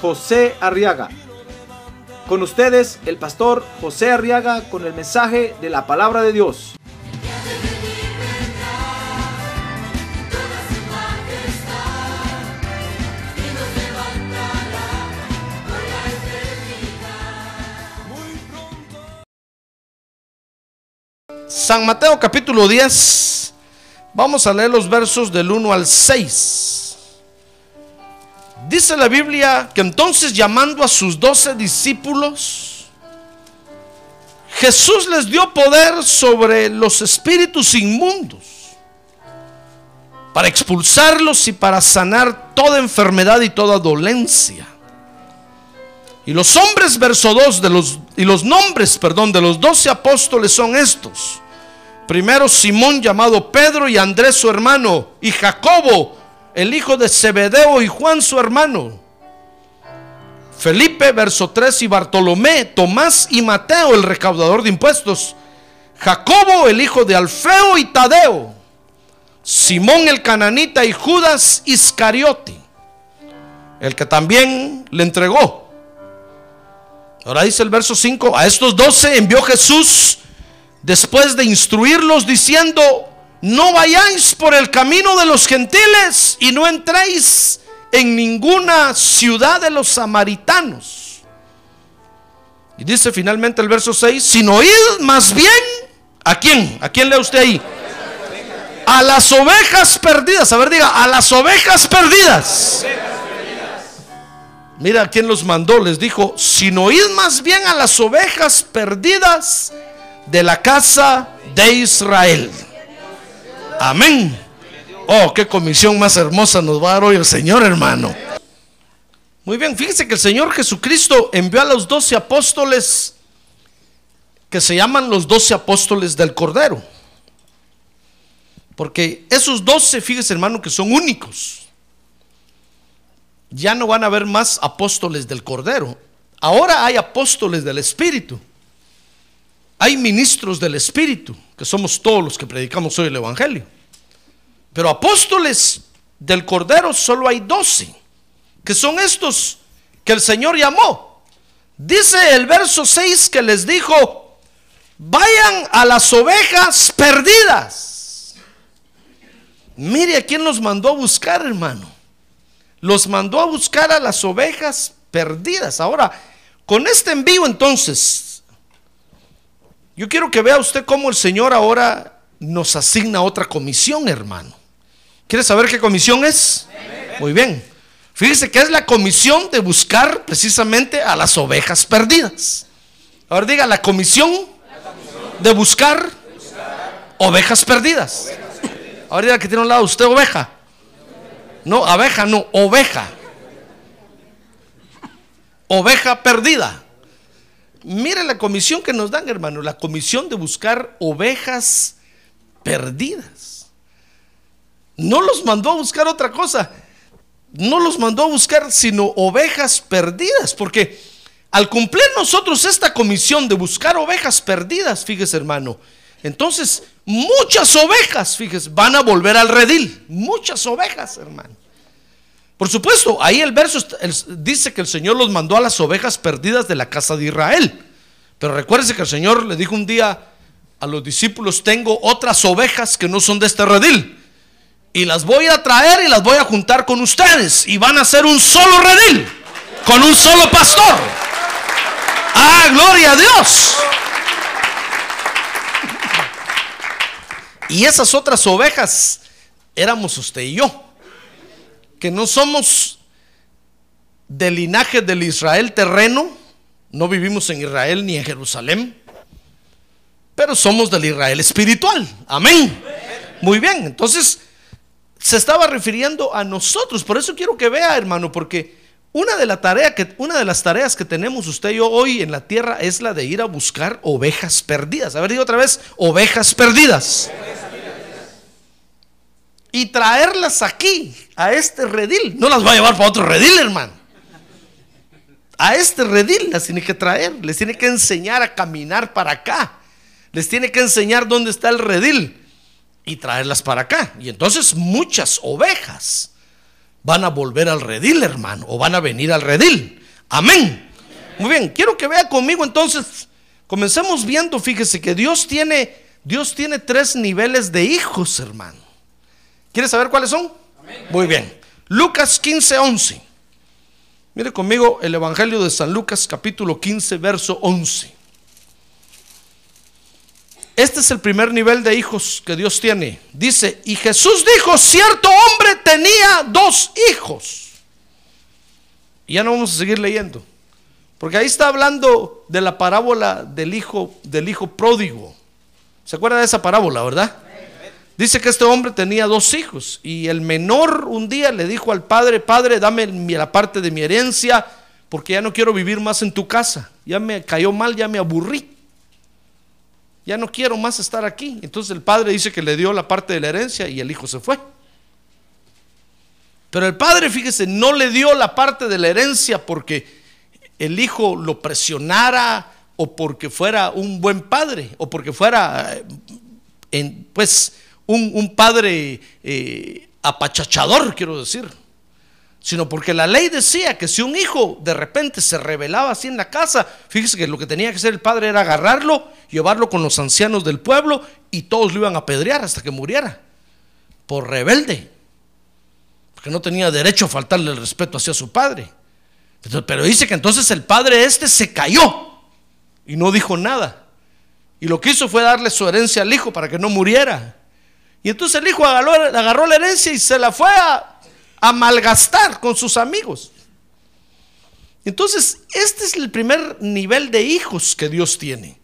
José Arriaga. Con ustedes, el pastor José Arriaga con el mensaje de la palabra de Dios. San Mateo capítulo 10. Vamos a leer los versos del 1 al 6. Dice la Biblia que entonces llamando a sus doce discípulos, Jesús les dio poder sobre los espíritus inmundos para expulsarlos y para sanar toda enfermedad y toda dolencia. Y los hombres, verso 2, de los, y los nombres, perdón, de los doce apóstoles son estos. Primero Simón llamado Pedro y Andrés su hermano y Jacobo, el hijo de Zebedeo y Juan su hermano. Felipe, verso 3 y Bartolomé, Tomás y Mateo, el recaudador de impuestos. Jacobo, el hijo de Alfeo y Tadeo. Simón el cananita y Judas Iscariote, el que también le entregó. Ahora dice el verso 5, a estos doce envió Jesús después de instruirlos diciendo, no vayáis por el camino de los gentiles y no entréis en ninguna ciudad de los samaritanos. Y dice finalmente el verso 6, sino id más bien, ¿a quién? ¿A quién lee usted ahí? A las ovejas perdidas. A ver, diga, a las ovejas perdidas. Mira quién los mandó. Les dijo, sino id más bien a las ovejas perdidas de la casa de Israel. Amén. Oh, qué comisión más hermosa nos va a dar hoy el Señor, hermano. Muy bien, fíjese que el Señor Jesucristo envió a los doce apóstoles que se llaman los doce apóstoles del Cordero. Porque esos doce, fíjese hermano, que son únicos. Ya no van a haber más apóstoles del Cordero. Ahora hay apóstoles del Espíritu. Hay ministros del Espíritu, que somos todos los que predicamos hoy el Evangelio. Pero apóstoles del Cordero solo hay doce, que son estos que el Señor llamó. Dice el verso 6 que les dijo, vayan a las ovejas perdidas. Mire a quién los mandó a buscar, hermano. Los mandó a buscar a las ovejas perdidas. Ahora, con este envío entonces, yo quiero que vea usted cómo el Señor ahora nos asigna otra comisión, hermano. ¿Quiere saber qué comisión es? Muy bien. Fíjese que es la comisión de buscar precisamente a las ovejas perdidas. Ahora diga, la comisión, de, buscar ovejas perdidas. Ahora diga que tiene un lado usted oveja. No, abeja, no, oveja. Oveja perdida. Mire la comisión que nos dan, hermano, la comisión de buscar ovejas perdidas. No los mandó a buscar otra cosa. No los mandó a buscar sino ovejas perdidas, porque al cumplir nosotros esta comisión de buscar ovejas perdidas, fíjese hermano, entonces muchas ovejas, fíjese, van a volver al redil. Muchas ovejas, hermano. Por supuesto, ahí el verso dice que el Señor los mandó a las ovejas perdidas de la casa de Israel. Pero recuérdese que el Señor le dijo un día a los discípulos, tengo otras ovejas que no son de este redil. Y las voy a traer y las voy a juntar con ustedes. Y van a ser un solo redil, con un solo pastor. Ah, gloria a Dios. Y esas otras ovejas éramos usted y yo que no somos del linaje del Israel terreno, no vivimos en Israel ni en Jerusalén, pero somos del Israel espiritual. Amén. Muy bien, entonces se estaba refiriendo a nosotros, por eso quiero que vea, hermano, porque Una de, la tarea que, una de las tareas que tenemos usted y yo hoy en la tierra es la de ir a buscar ovejas perdidas. A ver, digo otra vez, ovejas perdidas. Y traerlas aquí, a este redil. No las va a llevar para otro redil, hermano. A este redil las tiene que traer. Les tiene que enseñar a caminar para acá. Les tiene que enseñar dónde está el redil y traerlas para acá. Y entonces muchas ovejas van a volver al redil, hermano, o van a venir al redil. Amén. Muy bien, quiero que vea conmigo entonces. Comencemos viendo, fíjese que Dios tiene Dios tiene tres niveles de hijos, hermano. ¿Quiere saber cuáles son? Muy bien. Lucas 15, 11. Mire conmigo el Evangelio de San Lucas capítulo 15, verso 11. Este es el primer nivel de hijos que Dios tiene. Dice, y Jesús dijo, cierto hombre tenía dos hijos. Y ya no vamos a seguir leyendo. Porque ahí está hablando de la parábola del hijo, del hijo pródigo. ¿Se acuerda de esa parábola, verdad? Dice que este hombre tenía dos hijos y el menor un día le dijo al padre, padre, dame la parte de mi herencia porque ya no quiero vivir más en tu casa. Ya me cayó mal, ya me aburrí ya no quiero más estar aquí. Entonces el padre dice que le dio la parte de la herencia y el hijo se fue. Pero el padre, fíjese, no le dio la parte de la herencia porque el hijo lo presionara o porque fuera un buen padre o porque fuera, eh, pues, un, padre eh, apachachador, quiero decir sino porque la ley decía que si un hijo de repente se rebelaba así en la casa, fíjese que lo que tenía que hacer el padre era agarrarlo, llevarlo con los ancianos del pueblo y todos lo iban a apedrear hasta que muriera, por rebelde, porque no tenía derecho a faltarle el respeto hacia su padre. Pero dice que entonces el padre este se cayó y no dijo nada. Y lo que hizo fue darle su herencia al hijo para que no muriera. Y entonces el hijo agarró, la herencia y se la fue a, a malgastar con sus amigos. Entonces, este es el primer nivel de hijos que Dios tiene.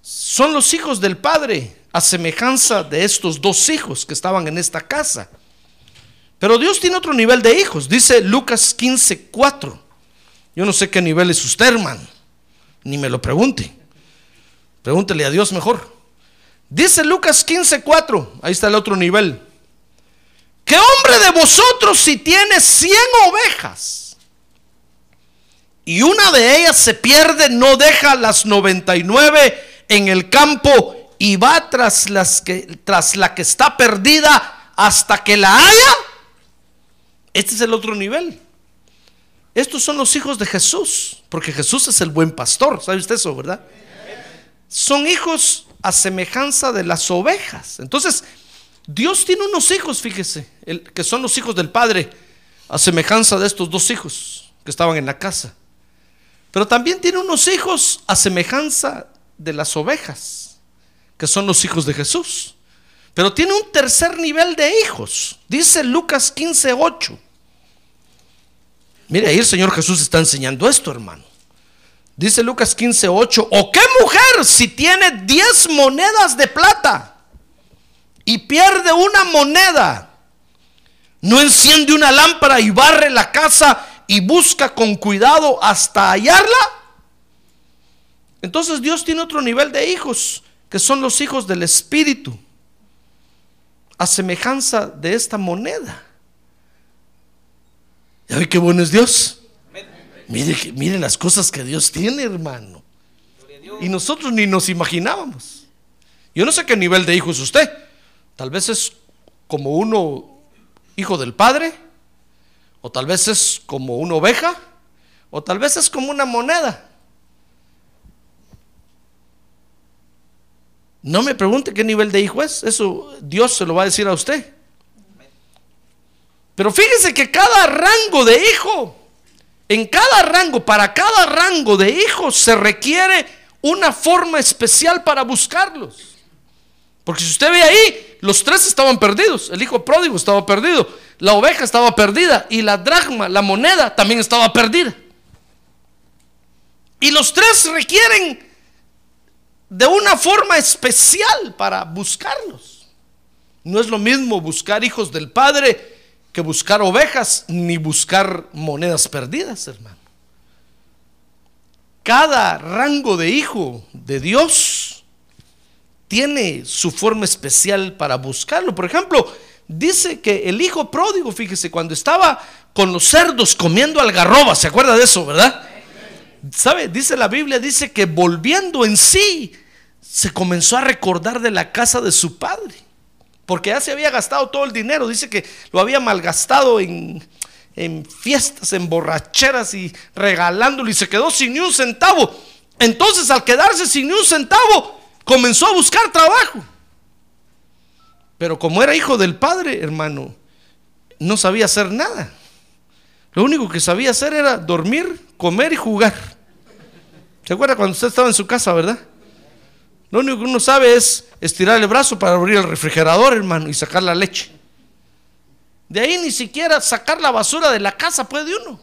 Son los hijos del Padre, a semejanza de estos dos hijos que estaban en esta casa. Pero Dios tiene otro nivel de hijos. Dice Lucas 15, 4. Yo no sé qué nivel es usted, hermano. Ni me lo pregunte. Pregúntele a Dios mejor. Dice Lucas 15, 4. Ahí está el otro nivel. ¿Qué hombre de vosotros si tiene 100 ovejas y una de ellas se pierde, no deja las 99 en el campo y va tras, las que, tras la que está perdida hasta que la haya? Este es el otro nivel. Estos son los hijos de Jesús, porque Jesús es el buen pastor, ¿sabe usted eso, verdad? Son hijos a semejanza de las ovejas. Entonces, Dios tiene unos hijos, fíjese, que son los hijos del Padre, a semejanza de estos dos hijos que estaban en la casa. Pero también tiene unos hijos a semejanza de las ovejas, que son los hijos de Jesús. Pero tiene un tercer nivel de hijos. Dice Lucas 15, 8. Mire, ahí el Señor Jesús está enseñando esto, hermano. Dice Lucas 15, 8. ¿O qué mujer si tiene 10 monedas de plata? y pierde una moneda, no enciende una lámpara y barre la casa y busca con cuidado hasta hallarla. Entonces Dios tiene otro nivel de hijos, que son los hijos del Espíritu, a semejanza de esta moneda. ¿Ya ve qué bueno es Dios? Mire, mire las cosas que Dios tiene, hermano. Y nosotros ni nos imaginábamos. Yo no sé qué nivel de hijo es usted. Tal vez es como uno hijo del Padre, o tal vez es como una oveja, o tal vez es como una moneda. No me pregunte qué nivel de hijo es, eso Dios se lo va a decir a usted. Pero fíjese que cada rango de hijo, en cada rango, para cada rango de hijos se requiere una forma especial para buscarlos. Porque si usted ve ahí, los tres estaban perdidos. El hijo pródigo estaba perdido. La oveja estaba perdida. Y la dracma, la moneda, también estaba perdida. Y los tres requieren de una forma especial para buscarlos. No es lo mismo buscar hijos del Padre que buscar ovejas ni buscar monedas perdidas, hermano. Cada rango de hijo de Dios tiene su forma especial para buscarlo. Por ejemplo, dice que el hijo pródigo, fíjese, cuando estaba con los cerdos comiendo algarroba, ¿se acuerda de eso, verdad? ¿Sabe? Dice la Biblia, dice que volviendo en sí, se comenzó a recordar de la casa de su padre. Porque ya se había gastado todo el dinero. Dice que lo había malgastado en, en fiestas, en borracheras y regalándolo y se quedó sin ni un centavo. Entonces al quedarse sin ni un centavo, comenzó a buscar trabajo. Pero como era hijo del padre, hermano, no sabía hacer nada. Lo único que sabía hacer era dormir, comer y jugar. ¿Se acuerda cuando usted estaba en su casa, verdad? Lo único que uno sabe es estirar el brazo para abrir el refrigerador, hermano, y sacar la leche. De ahí ni siquiera sacar la basura de la casa puede uno.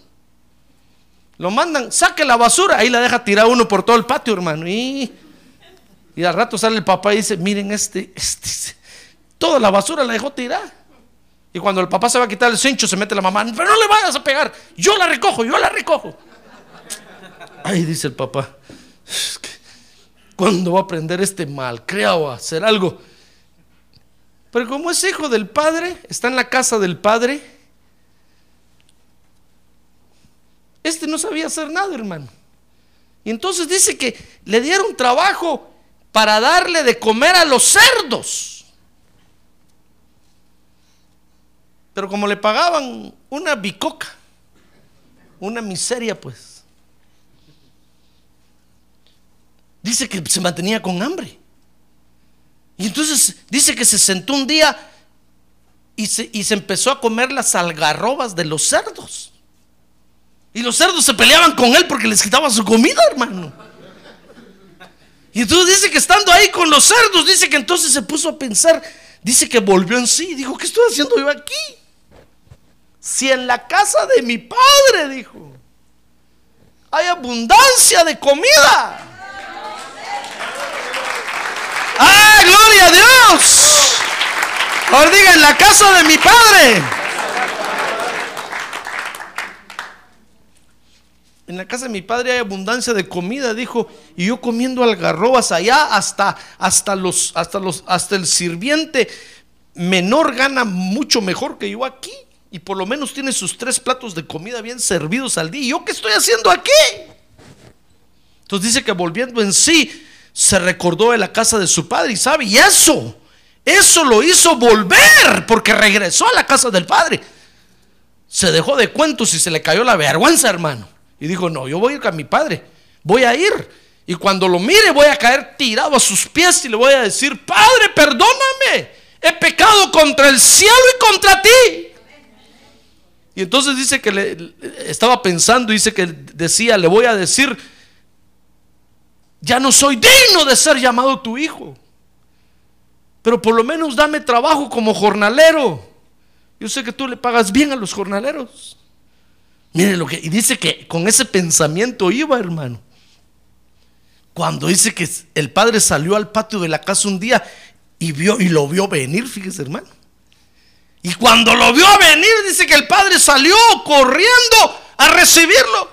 Lo mandan, saque la basura, ahí la deja tirar uno por todo el patio, hermano. Y, y al rato sale el papá y dice, miren este, este, toda la basura la dejó tirar. Y cuando el papá se va a quitar el cincho, se mete la mamá, pero no le vayas a pegar, yo la recojo, yo la recojo. Ay, dice el papá, ¿cuándo va a aprender este mal creado a hacer algo? Pero como es hijo del padre, está en la casa del padre, este no sabía hacer nada, hermano. Y entonces dice que le dieron trabajo para darle de comer a los cerdos. Pero como le pagaban una bicoca, una miseria, pues, dice que se mantenía con hambre. Y entonces dice que se sentó un día y se, y se empezó a comer las algarrobas de los cerdos. Y los cerdos se peleaban con él porque les quitaba su comida, hermano. Y entonces dice que estando ahí con los cerdos, dice que entonces se puso a pensar, dice que volvió en sí, dijo, ¿qué estoy haciendo yo aquí? Si en la casa de mi padre, dijo, hay abundancia de comida. ¡Ah, gloria a Dios! Ahora diga, en la casa de mi padre. En la casa de mi padre hay abundancia de comida, dijo, y yo comiendo algarrobas allá hasta hasta los hasta los hasta el sirviente menor gana mucho mejor que yo aquí y por lo menos tiene sus tres platos de comida bien servidos al día. ¿Y yo qué estoy haciendo aquí? Entonces dice que volviendo en sí, se recordó de la casa de su padre y sabe, y eso, eso lo hizo volver porque regresó a la casa del padre. Se dejó de cuentos y se le cayó la vergüenza, hermano. Y dijo, no, yo voy a ir con mi padre, voy a ir. Y cuando lo mire voy a caer tirado a sus pies y le voy a decir, Padre, perdóname, he pecado contra el cielo y contra ti. Y entonces dice que le, estaba pensando, dice que decía, le voy a decir, ya no soy digno de ser llamado tu hijo, pero por lo menos dame trabajo como jornalero. Yo sé que tú le pagas bien a los jornaleros. Mire lo que, y dice que con ese pensamiento iba, hermano. Cuando dice que el padre salió al patio de la casa un día y vio y lo vio venir, fíjese, hermano. Y cuando lo vio venir, dice que el padre salió corriendo a recibirlo.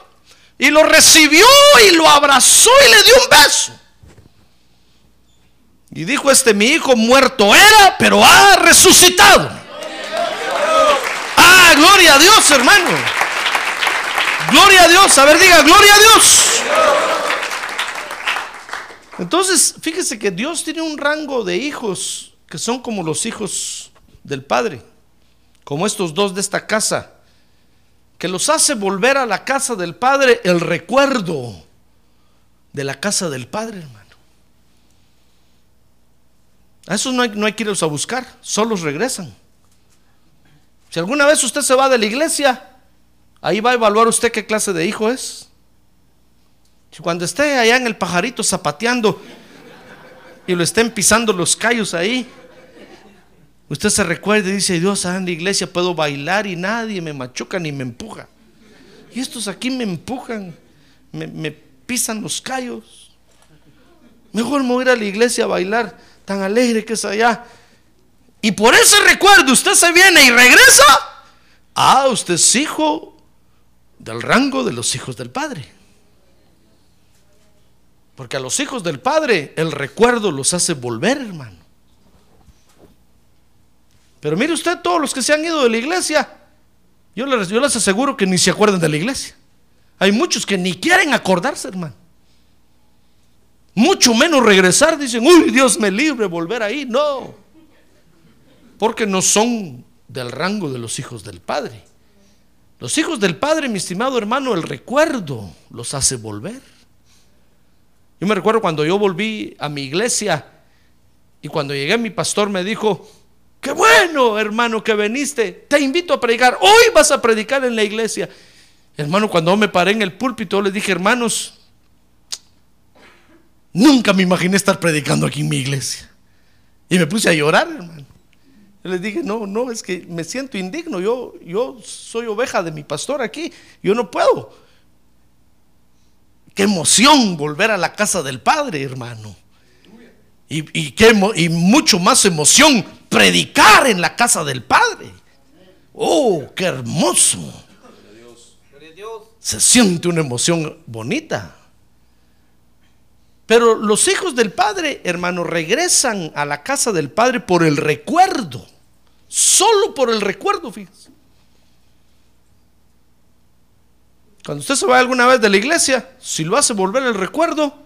Y lo recibió y lo abrazó y le dio un beso. Y dijo este mi hijo muerto era, pero ha resucitado. Ah, gloria a Dios, hermano. Gloria a Dios. A ver, diga, gloria a Dios. Entonces, fíjese que Dios tiene un rango de hijos que son como los hijos del Padre como estos dos de esta casa, que los hace volver a la casa del Padre el recuerdo de la casa del Padre, hermano. A esos no hay, no hay que irlos a buscar, solos regresan. Si alguna vez usted se va de la iglesia, ahí va a evaluar usted qué clase de hijo es. Si cuando esté allá en el pajarito zapateando y lo estén pisando los callos ahí, Usted se recuerda y dice, Dios, en la iglesia puedo bailar y nadie me machuca ni me empuja. Y estos aquí me empujan, me, pisan los callos. Mejor me voy a ir a la iglesia a bailar, tan alegre que es allá. Y por ese recuerdo usted se viene y regresa. Ah, usted es hijo del rango de los hijos del Padre. Porque a los hijos del Padre el recuerdo los hace volver, hermano. Pero mire usted, todos los que se han ido de la iglesia, yo les, aseguro que ni se acuerdan de la iglesia. Hay muchos que ni quieren acordarse, hermano. Mucho menos regresar, dicen, uy, Dios me libre volver ahí. No, porque no son del rango de los hijos del Padre. Los hijos del Padre, mi estimado hermano, el recuerdo los hace volver. Yo me recuerdo cuando yo volví a mi iglesia y cuando llegué mi pastor me dijo, qué bueno hermano que viniste, te invito a predicar, hoy vas a predicar en la iglesia. Hermano, cuando me paré en el púlpito, les dije, hermanos, nunca me imaginé estar predicando aquí en mi iglesia. Y me puse a llorar, hermano. Les dije, no, no, es que me siento indigno. Yo, yo soy oveja de mi pastor aquí. Yo no puedo. Qué emoción volver a la casa del Padre, hermano. Y, y, qué, y mucho más emoción predicar en la casa del Padre. Oh, qué hermoso. Se siente una emoción bonita. Pero los hijos del Padre, hermano, regresan a la casa del Padre por el recuerdo. Solo por el recuerdo, fíjense. Cuando usted se va alguna vez de la iglesia, si lo hace volver el recuerdo,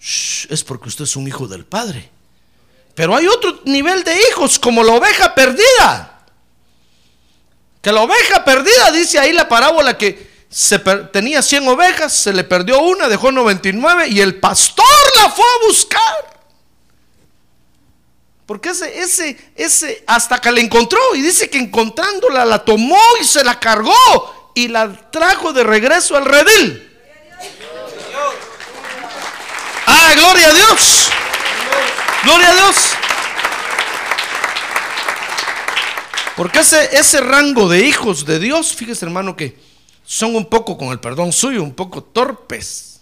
es porque usted es un hijo del Padre. Pero hay otro nivel de hijos, como la oveja perdida. Que la oveja perdida, dice ahí la parábola que se tenía 100 ovejas, se le perdió una, dejó 99 y el pastor la fue a buscar. Porque ese, ese, ese, hasta que la encontró y dice que encontrándola la tomó y se la cargó y la trajo de regreso al redil. Ah, gloria a Dios. Gloria a Dios. Porque ese, ese rango de hijos de Dios, fíjese hermano que son un poco, con el perdón suyo, un poco torpes.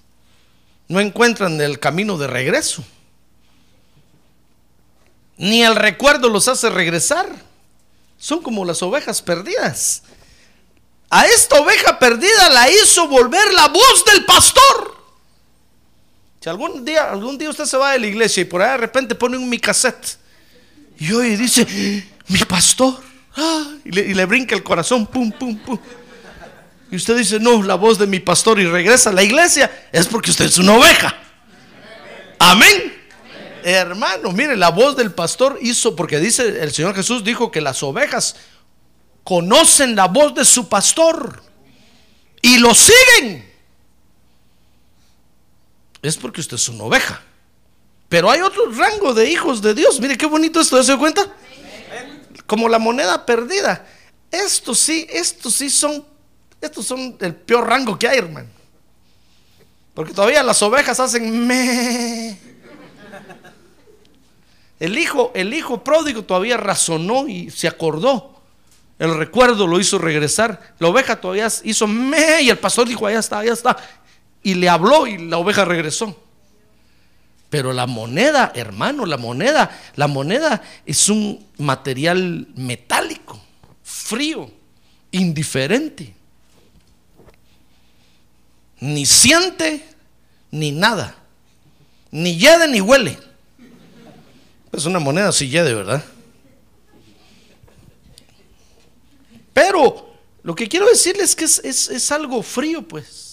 No encuentran el camino de regreso. Ni el recuerdo los hace regresar. Son como las ovejas perdidas. A esta oveja perdida la hizo volver la voz del pastor. Si algún día, algún día usted se va de la iglesia y por ahí de repente pone un mi cassette y hoy dice, mi pastor, ah, y, le, y le brinca el corazón, pum, pum, pum. Y usted dice, no, la voz de mi pastor y regresa a la iglesia, es porque usted es una oveja. Amén. Hermano, mire, la voz del pastor hizo, porque dice el Señor Jesús dijo que las ovejas conocen la voz de su pastor y lo siguen. Es porque usted es una oveja. Pero hay otro rango de hijos de Dios. Mire qué bonito esto, ¿se da cuenta? Como la moneda perdida. Estos sí, estos sí son estos son el peor rango que hay, hermano. Porque todavía las ovejas hacen me. El hijo, el hijo pródigo todavía razonó y se acordó. El recuerdo lo hizo regresar. La oveja todavía hizo me y el pastor dijo, allá está, allá está. Y le habló y la oveja regresó. Pero la moneda, hermano, la moneda, la moneda es un material metálico, frío, indiferente ni siente ni nada, ni yede ni huele. Es una moneda si yede, ¿verdad? Pero lo que quiero decirles es que es, es, algo frío, pues.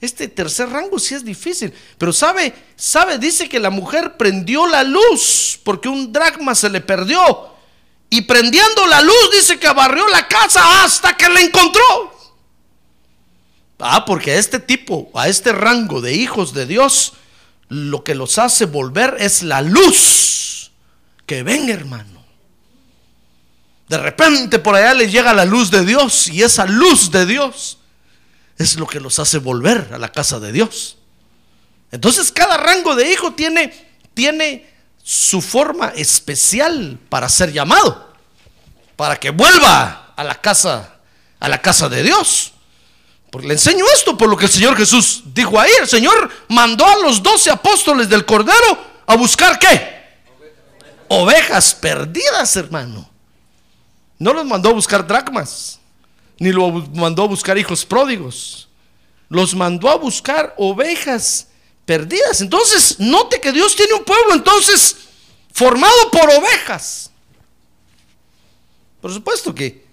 Este tercer rango sí es difícil. Pero sabe, sabe, dice que la mujer prendió la luz porque un dracma se le perdió. Y prendiendo la luz dice que barrió la casa hasta que la encontró. Ah, porque a este tipo, a este rango de hijos de Dios, lo que los hace volver es la luz que ven, hermano. De repente por allá les llega la luz de Dios y esa luz de Dios es lo que los hace volver a la casa de Dios. Entonces cada rango de hijo tiene, tiene su forma especial para ser llamado, para que vuelva a la casa, a la casa de Dios. Porque le enseño esto por lo que el Señor Jesús dijo ahí. El Señor mandó a los doce apóstoles del Cordero a buscar qué? Ovejas perdidas, hermano. no los mandó a buscar dracmas, ni lo mandó a buscar hijos pródigos. Los mandó a buscar ovejas perdidas. Entonces, note que Dios tiene un pueblo entonces formado por ovejas. Por supuesto que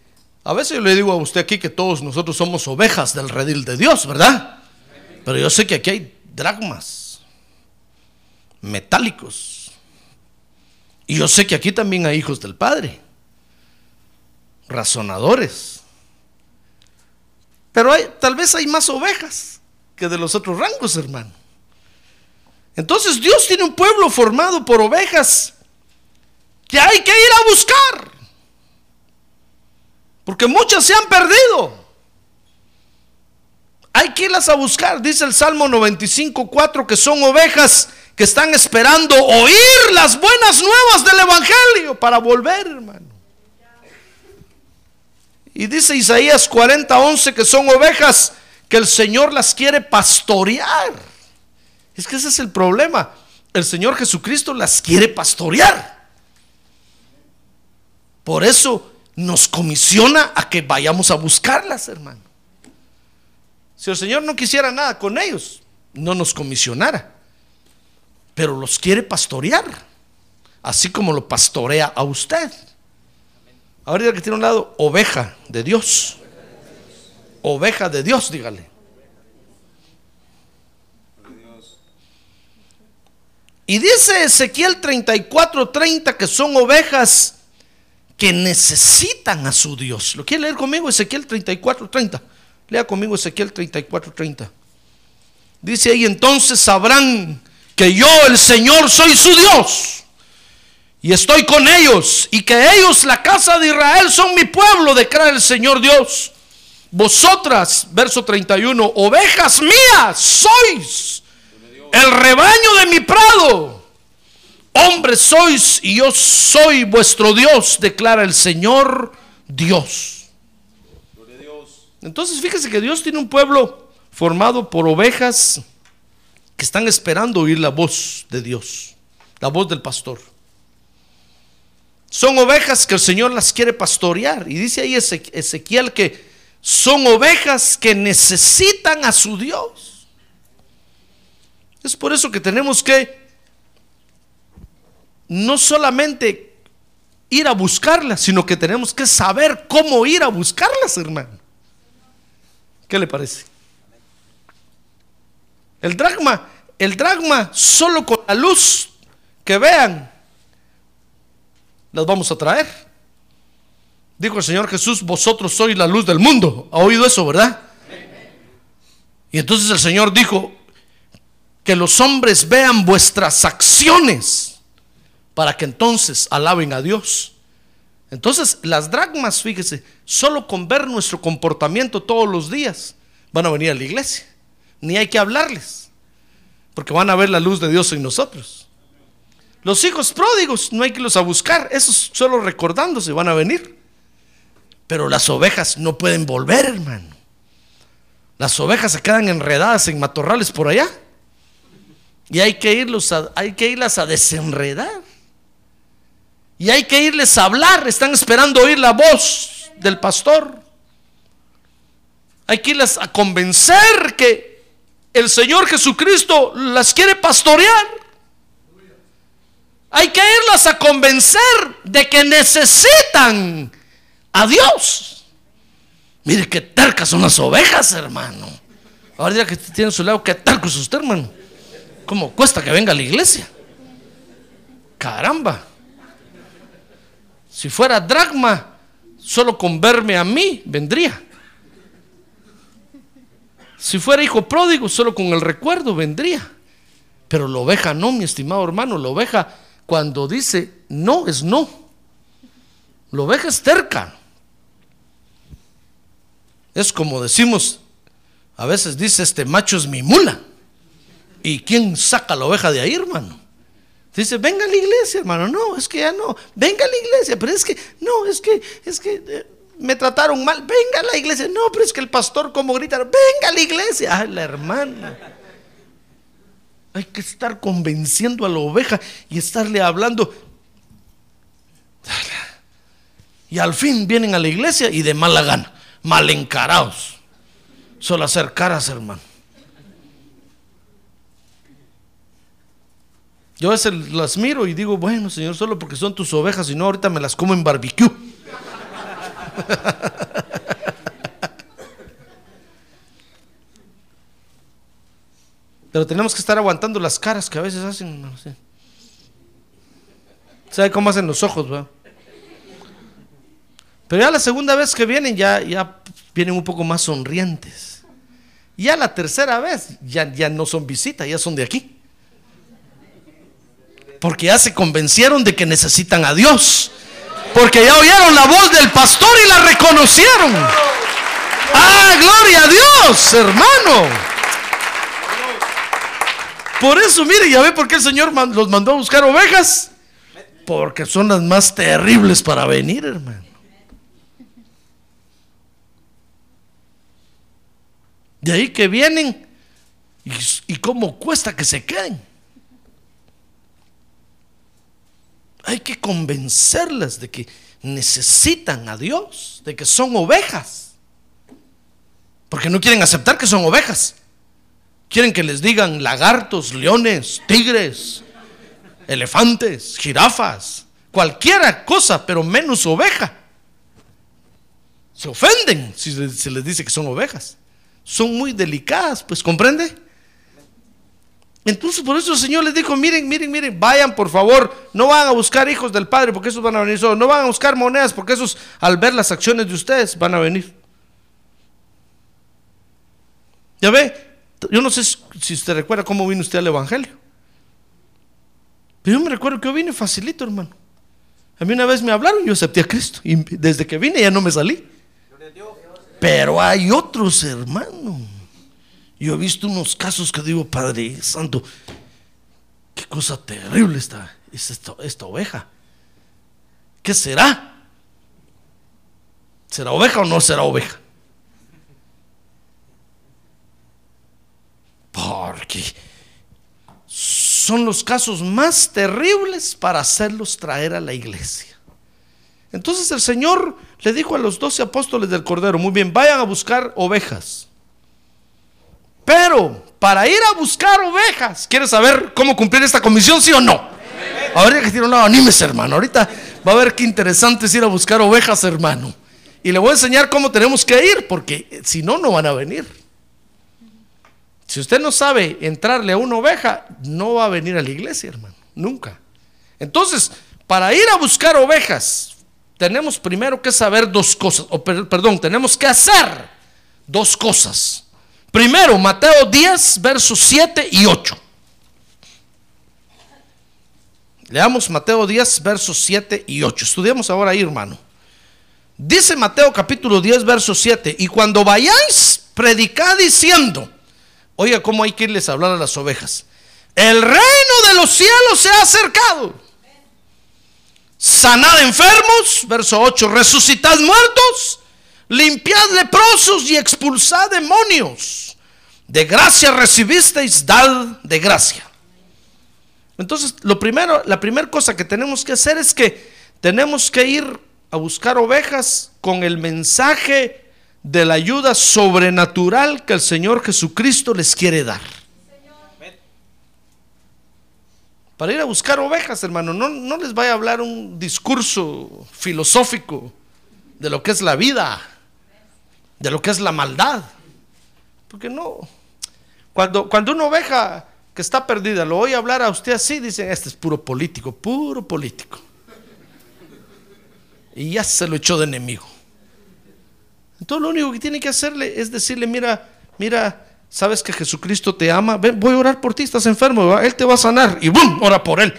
a veces yo le digo a usted aquí que todos nosotros somos ovejas del redil de Dios, ¿verdad? Pero yo sé que aquí hay dragmas metálicos. Y yo sé que aquí también hay hijos del Padre, razonadores. Pero hay, tal vez hay más ovejas que de los otros rangos, hermano. Entonces Dios tiene un pueblo formado por ovejas que hay que ir a buscar. Porque muchas se han perdido. Hay que irlas a buscar, dice el Salmo 95, 4, que son ovejas que están esperando oír las buenas nuevas del Evangelio para volver, hermano. Y dice Isaías 40, 11 que son ovejas que el Señor las quiere pastorear. Es que ese es el problema. El Señor Jesucristo las quiere pastorear. Por eso nos comisiona a que vayamos a buscarlas, hermano. Si el Señor no quisiera nada con ellos, no nos comisionara. Pero los quiere pastorear, así como lo pastorea a usted. Ahorita que tiene un lado, oveja de Dios. Oveja de Dios, dígale. Y dice Ezequiel 34:30 que son ovejas que necesitan a su Dios. ¿Lo quiere leer conmigo? Ezequiel 34:30. Lea conmigo Ezequiel 34:30. Dice ahí, entonces sabrán que yo, el Señor, soy su Dios. Y estoy con ellos. Y que ellos, la casa de Israel, son mi pueblo, declara el Señor Dios. Vosotras, verso 31, ovejas mías sois el rebaño de mi prado. Hombres sois y yo soy vuestro Dios, declara el Señor Dios. Entonces fíjese que Dios tiene un pueblo formado por ovejas que están esperando oír la voz de Dios, la voz del pastor. Son ovejas que el Señor las quiere pastorear. Y dice ahí Ezequiel que son ovejas que necesitan a su Dios. Es por eso que tenemos que no solamente ir a buscarlas, sino que tenemos que saber cómo ir a buscarlas, hermano. ¿Qué le parece? El dragma, el dragma solo con la luz que vean, las vamos a traer. Dijo el Señor Jesús, vosotros sois la luz del mundo. ¿Ha oído eso, verdad? Y entonces el Señor dijo, que los hombres vean vuestras acciones para que entonces alaben a Dios. Entonces, las dragmas, fíjese, solo con ver nuestro comportamiento todos los días van a venir a la iglesia. Ni hay que hablarles, porque van a ver la luz de Dios en nosotros. Los hijos pródigos, no hay que los a buscar, esos solo recordándose van a venir. Pero las ovejas no pueden volver, hermano. Las ovejas se quedan enredadas en matorrales por allá. Y hay que, irlos hay que irlas a desenredar. Y hay que irles a hablar. Están esperando oír la voz del pastor. Hay que irlas a convencer que el Señor Jesucristo las quiere pastorear. Hay que irlas a convencer de que necesitan a Dios. Mire qué tercas son las ovejas, hermano. Ahora ya que tiene su lado, qué terco es usted, hermano. ¿Cómo cuesta que venga a la iglesia? Caramba. Si fuera dragma, solo con verme a mí vendría. Si fuera hijo pródigo, solo con el recuerdo vendría. Pero la oveja no, mi estimado hermano. La oveja cuando dice no es no. La oveja es terca. Es como decimos, a veces dice este macho es mi mula. ¿Y quién saca la oveja de ahí, hermano? Dice, venga a la iglesia, hermano. No, es que ya no. Venga a la iglesia, pero es que, no, es que, es que eh, me trataron mal. Venga a la iglesia. No, pero es que el pastor como grita, venga a la iglesia. Ay, la hermana. Hay que estar convenciendo a la oveja y estarle hablando. Y al fin vienen a la iglesia y de mala gana, mal encarados. Solo hacer caras, hermano. Yo a veces las miro y digo, bueno, Señor, solo porque son tus ovejas, y no, ahorita me las como en barbecue. Pero tenemos que estar aguantando las caras que a veces hacen. ¿Sabe cómo hacen los ojos, va? Pero ya la segunda vez que vienen, ya, ya vienen un poco más sonrientes. Ya la tercera vez, ya, ya no son visitas, ya son de aquí. Porque ya se convencieron de que necesitan a Dios. Porque ya oyeron la voz del pastor y la reconocieron. ¡Ah, gloria a Dios, hermano! Por eso, mire, ya ve por qué el Señor los mandó a buscar ovejas. Porque son las más terribles para venir, hermano. De ahí que vienen y, y cómo cuesta que se queden. Hay que convencerlas de que necesitan a Dios, de que son ovejas. Porque no quieren aceptar que son ovejas. Quieren que les digan lagartos, leones, tigres, elefantes, jirafas, cualquiera cosa, pero menos oveja. Se ofenden si se les dice que son ovejas. Son muy delicadas, pues comprende. Entonces por eso el Señor les dijo, miren, miren, miren, vayan por favor, no van a buscar hijos del Padre porque esos van a venir solos, no van a buscar monedas porque esos al ver las acciones de ustedes van a venir. Ya ve, yo no sé si usted recuerda cómo vino usted al Evangelio. Pero yo me recuerdo que yo vine facilito, hermano. A mí una vez me hablaron y yo acepté a Cristo. Y desde que vine ya no me salí. Pero hay otros, hermano. Yo he visto unos casos que digo, Padre Santo, qué cosa terrible está, es esta, esta oveja. ¿Qué será? ¿Será oveja o no será oveja? Porque son los casos más terribles para hacerlos traer a la iglesia. Entonces el Señor le dijo a los doce apóstoles del Cordero, muy bien, vayan a buscar ovejas. Pero para ir a buscar ovejas, ¿quieres saber cómo cumplir esta comisión, sí o no? Ahorita que tiene un lado, anímese, hermano. Ahorita va a ver qué interesante es ir a buscar ovejas, hermano. Y le voy a enseñar cómo tenemos que ir, porque si no, no van a venir. Si usted no sabe entrarle a una oveja, no va a venir a la iglesia, hermano. Nunca. Entonces, para ir a buscar ovejas, tenemos primero que saber dos cosas. O per- perdón, tenemos que hacer dos cosas. Primero, Mateo 10, versos 7 y 8. Leamos Mateo 10, versos 7 y 8. Estudiamos ahora ahí, hermano. Dice Mateo capítulo 10, verso 7. Y cuando vayáis, predicad diciendo. Oiga, cómo hay que irles a hablar a las ovejas. El reino de los cielos se ha acercado. Sanad enfermos, verso 8. Resucitad muertos, limpiad leprosos y expulsad demonios. De gracia recibisteis, dad de gracia. Entonces, lo primero, la primera cosa que tenemos que hacer es que tenemos que ir a buscar ovejas con el mensaje de la ayuda sobrenatural que el Señor Jesucristo les quiere dar. Para ir a buscar ovejas, hermano, no, no les vaya a hablar un discurso filosófico de lo que es la vida, de lo que es la maldad. Porque no. Cuando, cuando una oveja que está perdida lo oye hablar a usted así, dicen, este es puro político, puro político. Y ya se lo echó de enemigo. Entonces lo único que tiene que hacerle es decirle, mira, mira, sabes que Jesucristo te ama, ven, voy a orar por ti, estás enfermo. Él te va a sanar. Y ¡bum! Ora por él.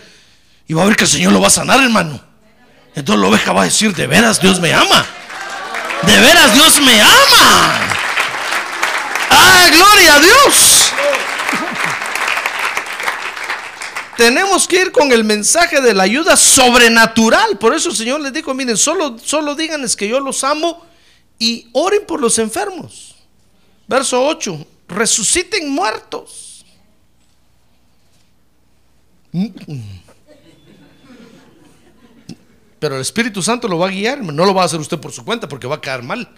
Y va a ver que el Señor lo va a sanar, hermano. Entonces la oveja va a decir, de veras Dios me ama. De veras Dios me ama. ¡Ah, gloria a Dios! Tenemos que ir con el mensaje de la ayuda sobrenatural. Por eso el Señor les dijo, miren, solo, solo díganles que yo los amo y oren por los enfermos. Verso 8, resuciten muertos. Pero el Espíritu Santo lo va a guiar, no lo va a hacer usted por su cuenta porque va a quedar mal.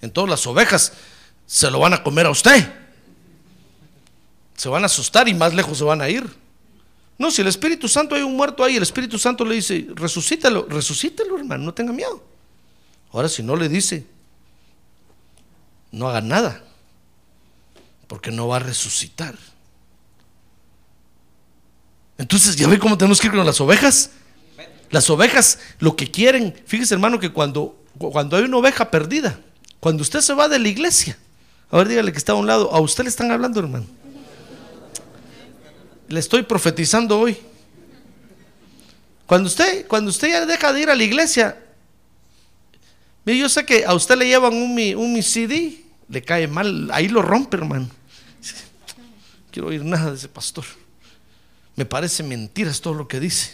Entonces las ovejas se lo van a comer a usted. Se van a asustar y más lejos se van a ir. No, si el Espíritu Santo hay un muerto ahí, el Espíritu Santo le dice, resucítalo, resucítalo, hermano, no tenga miedo. Ahora, si no le dice, no haga nada, porque no va a resucitar. Entonces, ¿ya ve cómo tenemos que ir con las ovejas? Las ovejas lo que quieren, fíjese hermano que cuando, cuando hay una oveja perdida, cuando usted se va de la iglesia, a ver dígale que está a un lado, a usted le están hablando hermano. Le estoy profetizando hoy. Cuando usted, cuando usted ya deja de ir a la iglesia, mire, yo sé que a usted le llevan un un CD, le cae mal, ahí lo rompe hermano. Quiero oír nada de ese pastor. Me parece mentiras todo lo que dice.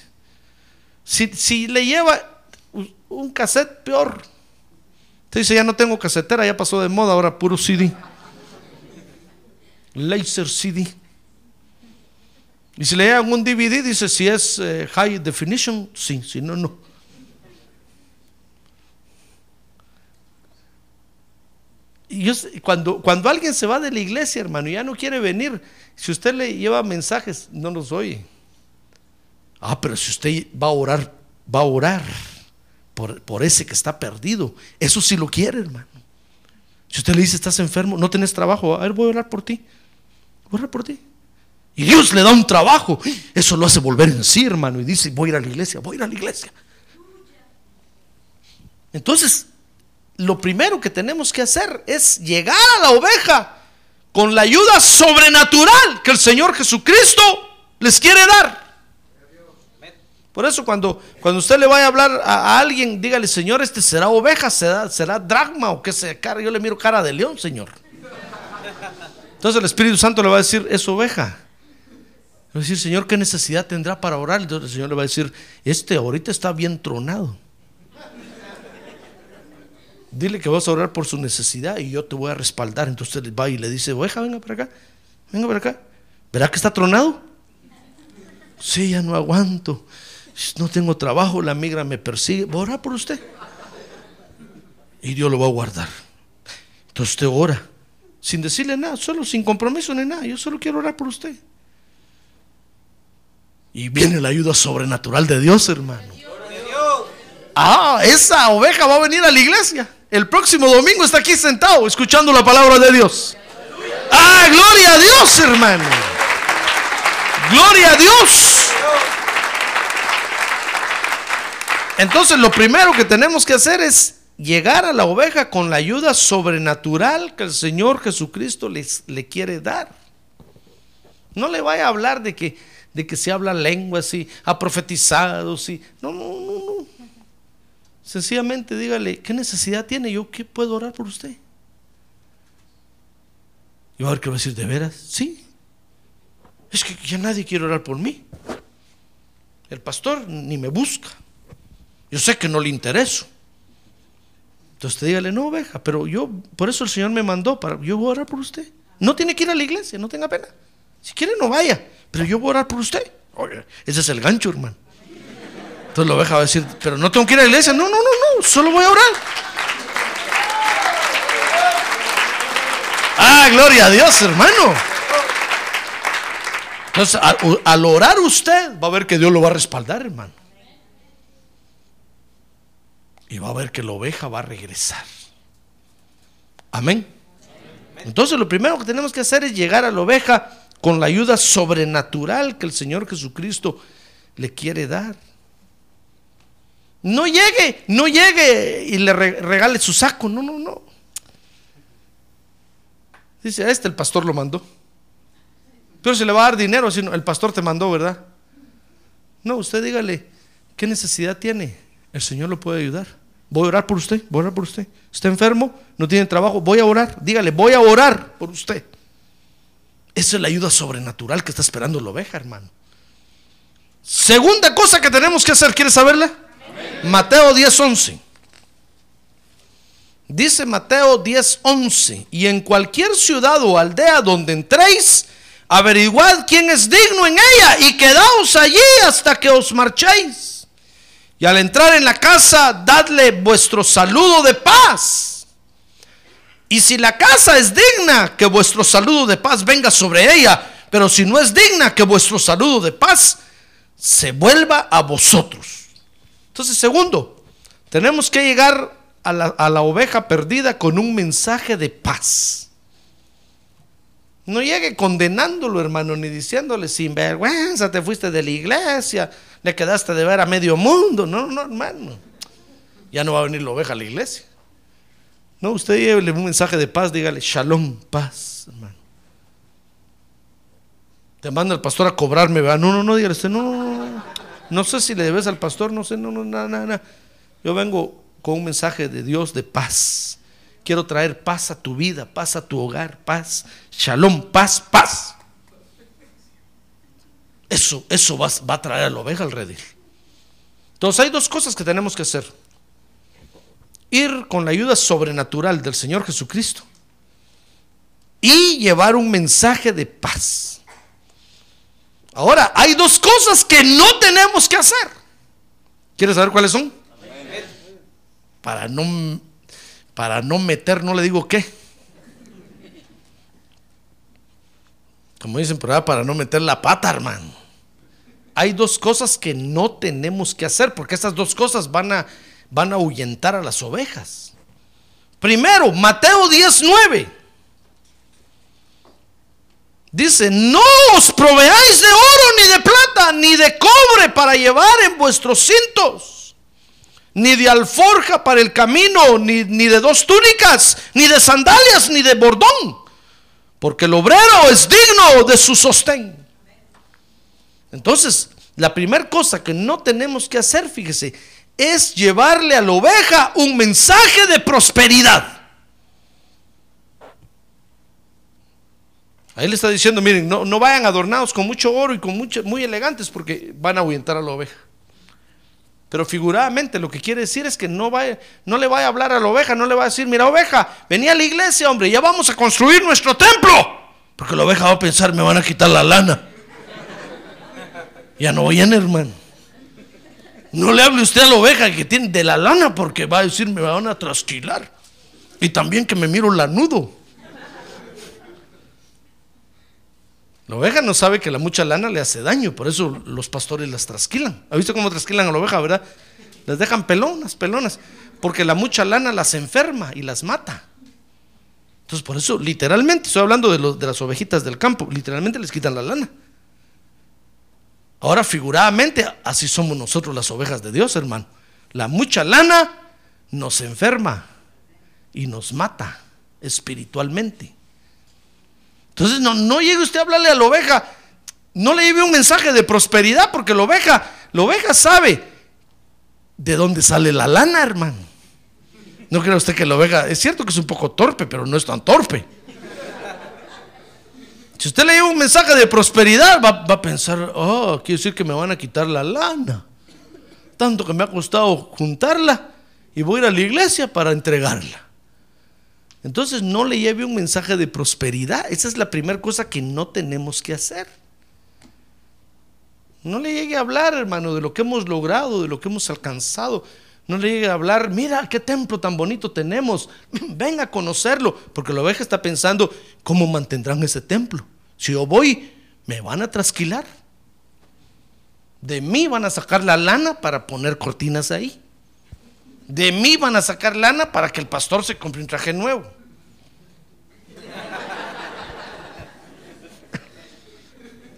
Si, si le lleva un cassette, peor. Usted dice, ya no tengo casetera, ya pasó de moda, ahora puro CD. Laser CD. Y si le llevan un DVD, dice, si es eh, high definition, sí, si no, no. Yo, cuando, cuando alguien se va de la iglesia, hermano, y ya no quiere venir, si usted le lleva mensajes, no los oye. Ah, pero si usted va a orar, va a orar por, por ese que está perdido. Eso sí lo quiere, hermano. Si usted le dice, estás enfermo, no tenés trabajo, a ver, voy a orar por ti. Voy a orar por ti. Y Dios le da un trabajo. Eso lo hace volver en sí, hermano. Y dice, voy a ir a la iglesia, voy a ir a la iglesia. Entonces, lo primero que tenemos que hacer es llegar a la oveja con la ayuda sobrenatural que el Señor Jesucristo les quiere dar. Por eso cuando, cuando usted le vaya a hablar a, alguien, dígale, Señor, este será oveja, será, será dragma o qué sea, cara, yo le miro cara de león, Señor. Entonces el Espíritu Santo le va a decir, es oveja. Le va a decir, Señor, ¿qué necesidad tendrá para orar? Entonces el Señor le va a decir, este ahorita está bien tronado. Dile que vas a orar por su necesidad y yo te voy a respaldar. Entonces él va y le dice, oveja, venga para acá, venga para acá. ¿Verá que está tronado? Sí, ya no aguanto. No tengo trabajo, la migra me persigue. Voy a orar por usted. Y Dios lo va a guardar. Entonces usted ora, sin decirle nada, solo sin compromiso ni nada. Yo solo quiero orar por usted. Y viene la ayuda sobrenatural de Dios, hermano. Ah, esa oveja va a venir a la iglesia. El próximo domingo está aquí sentado escuchando la palabra de Dios. Ah, gloria a Dios, hermano. Gloria a Dios. Entonces lo primero que tenemos que hacer es llegar a la oveja con la ayuda sobrenatural que el Señor Jesucristo les, le quiere dar. No le vaya a hablar de que, de que se habla lenguas y ha profetizado. Sí. No, no. Sencillamente dígale, ¿qué necesidad tiene? Yo, ¿qué puedo orar por usted? Y va a ver qué va a decir, ¿de veras? Sí. Es que ya nadie quiere orar por mí. El pastor ni me busca. Yo sé que no le intereso. Entonces dígale, no, oveja, pero yo, por eso el Señor me mandó, para, yo voy a orar por usted. No tiene que ir a la iglesia, no tenga pena. Si quiere, no vaya, pero yo voy a orar por usted. Oye, ese es el gancho, hermano. Entonces la oveja va a decir, pero no tengo que ir a la iglesia. No, no, no, no, solo voy a orar. Ah, gloria a Dios, hermano. Entonces, al, al orar usted, va a ver que Dios lo va a respaldar, hermano. Y va a ver que la oveja va a regresar. Amén. Entonces lo primero que tenemos que hacer es llegar a la oveja con la ayuda sobrenatural que el Señor Jesucristo le quiere dar. No llegue, no llegue y le regale su saco. No, no, no. Dice, a este el pastor lo mandó. Pero se le va a dar dinero, si el pastor te mandó, ¿verdad? No, usted dígale, ¿qué necesidad tiene? El Señor lo puede ayudar. Voy a orar por usted, voy a orar por usted. Está enfermo, no tiene trabajo, voy a orar. Dígale, voy a orar por usted. Esa es la ayuda sobrenatural que está esperando la oveja, hermano. Segunda cosa que tenemos que hacer, ¿quieres saberla? Mateo 10:11. Dice Mateo 10:11, y en cualquier ciudad o aldea donde entréis, averiguad quién es digno en ella y quedaos allí hasta que os marchéis. Y al entrar en la casa, dadle vuestro saludo de paz. Y si la casa es digna, que vuestro saludo de paz venga sobre ella. Pero si no es digna, que vuestro saludo de paz se vuelva a vosotros. Entonces, segundo, tenemos que llegar a la, a la oveja perdida con un mensaje de paz. No llegue condenándolo, hermano, ni diciéndole sin vergüenza, te fuiste de la iglesia, le quedaste de ver a medio mundo. No, no, hermano. Ya no va a venir la oveja a la iglesia. No, usted llévele un mensaje de paz, dígale, shalom, paz, hermano. Te manda el pastor a cobrarme, ¿verdad? No, no, no, dígale usted, no, no, no. No sé si le debes al pastor, no sé, no, no, nada, nada. Yo vengo con un mensaje de Dios de paz. Quiero traer paz a tu vida, paz a tu hogar, paz, shalom, paz, paz. Eso, eso va, va a traer a la oveja al redil. Entonces hay dos cosas que tenemos que hacer. Ir con la ayuda sobrenatural del Señor Jesucristo y llevar un mensaje de paz. Ahora, hay dos cosas que no tenemos que hacer. ¿Quieres saber cuáles son? Para no para no meter, no le digo qué. Como dicen por ahí, para no meter la pata, hermano. Hay dos cosas que no tenemos que hacer, porque estas dos cosas van a, van a ahuyentar a las ovejas. Primero, Mateo 19. Dice, no os proveáis de oro, ni de plata, ni de cobre para llevar en vuestros cintos, ni de alforja para el camino, ni, ni de dos túnicas, ni de sandalias, ni de bordón, porque el obrero es digno de su sostén. Entonces, la primera cosa que no tenemos que hacer, fíjese, es llevarle a la oveja un mensaje de prosperidad. Ahí le está diciendo, miren, no, no vayan adornados con mucho oro y con mucho, muy elegantes porque van a ahuyentar a la oveja. Pero figuradamente lo que quiere decir es que no, vaya, no le vaya a hablar a la oveja, no le va a decir, mira oveja, venía a la iglesia, hombre, ya vamos a construir nuestro templo. Porque la oveja va a pensar, me van a quitar la lana. Ya no vayan, hermano. No le hable usted a la oveja que tiene de la lana porque va a decir, me van a trasquilar. Y también que me miro lanudo. La oveja no sabe que la mucha lana le hace daño, por eso los pastores las trasquilan. ¿Ha visto cómo trasquilan a la oveja, verdad? Les dejan pelonas, pelonas, porque la mucha lana las enferma y las mata. Entonces, por eso, literalmente, estoy hablando de las ovejitas del campo, literalmente les quitan la lana. Ahora, figuradamente, así somos nosotros las ovejas de Dios, hermano. La mucha lana nos enferma y nos mata espiritualmente. Entonces, no, no llegue usted a hablarle a la oveja, no le lleve un mensaje de prosperidad, porque la oveja, la oveja sabe de dónde sale la lana, hermano. No crea usted que la oveja, es cierto que es un poco torpe, pero no es tan torpe. Si usted le lleva un mensaje de prosperidad, va, va, a pensar, oh, quiere decir que me van a quitar la lana. Tanto que me ha costado juntarla y voy a ir a la iglesia para entregarla. Entonces no le lleve un mensaje de prosperidad. Esa es la primera cosa que no tenemos que hacer. No le llegue a hablar, hermano, de lo que hemos logrado, de lo que hemos alcanzado. No le llegue a hablar, mira qué templo tan bonito tenemos, venga a conocerlo, porque la oveja está pensando, ¿cómo mantendrán ese templo? Si yo voy, me van a trasquilar. De mí van a sacar la lana para poner cortinas ahí. De mí van a sacar lana para que el pastor se compre un traje nuevo.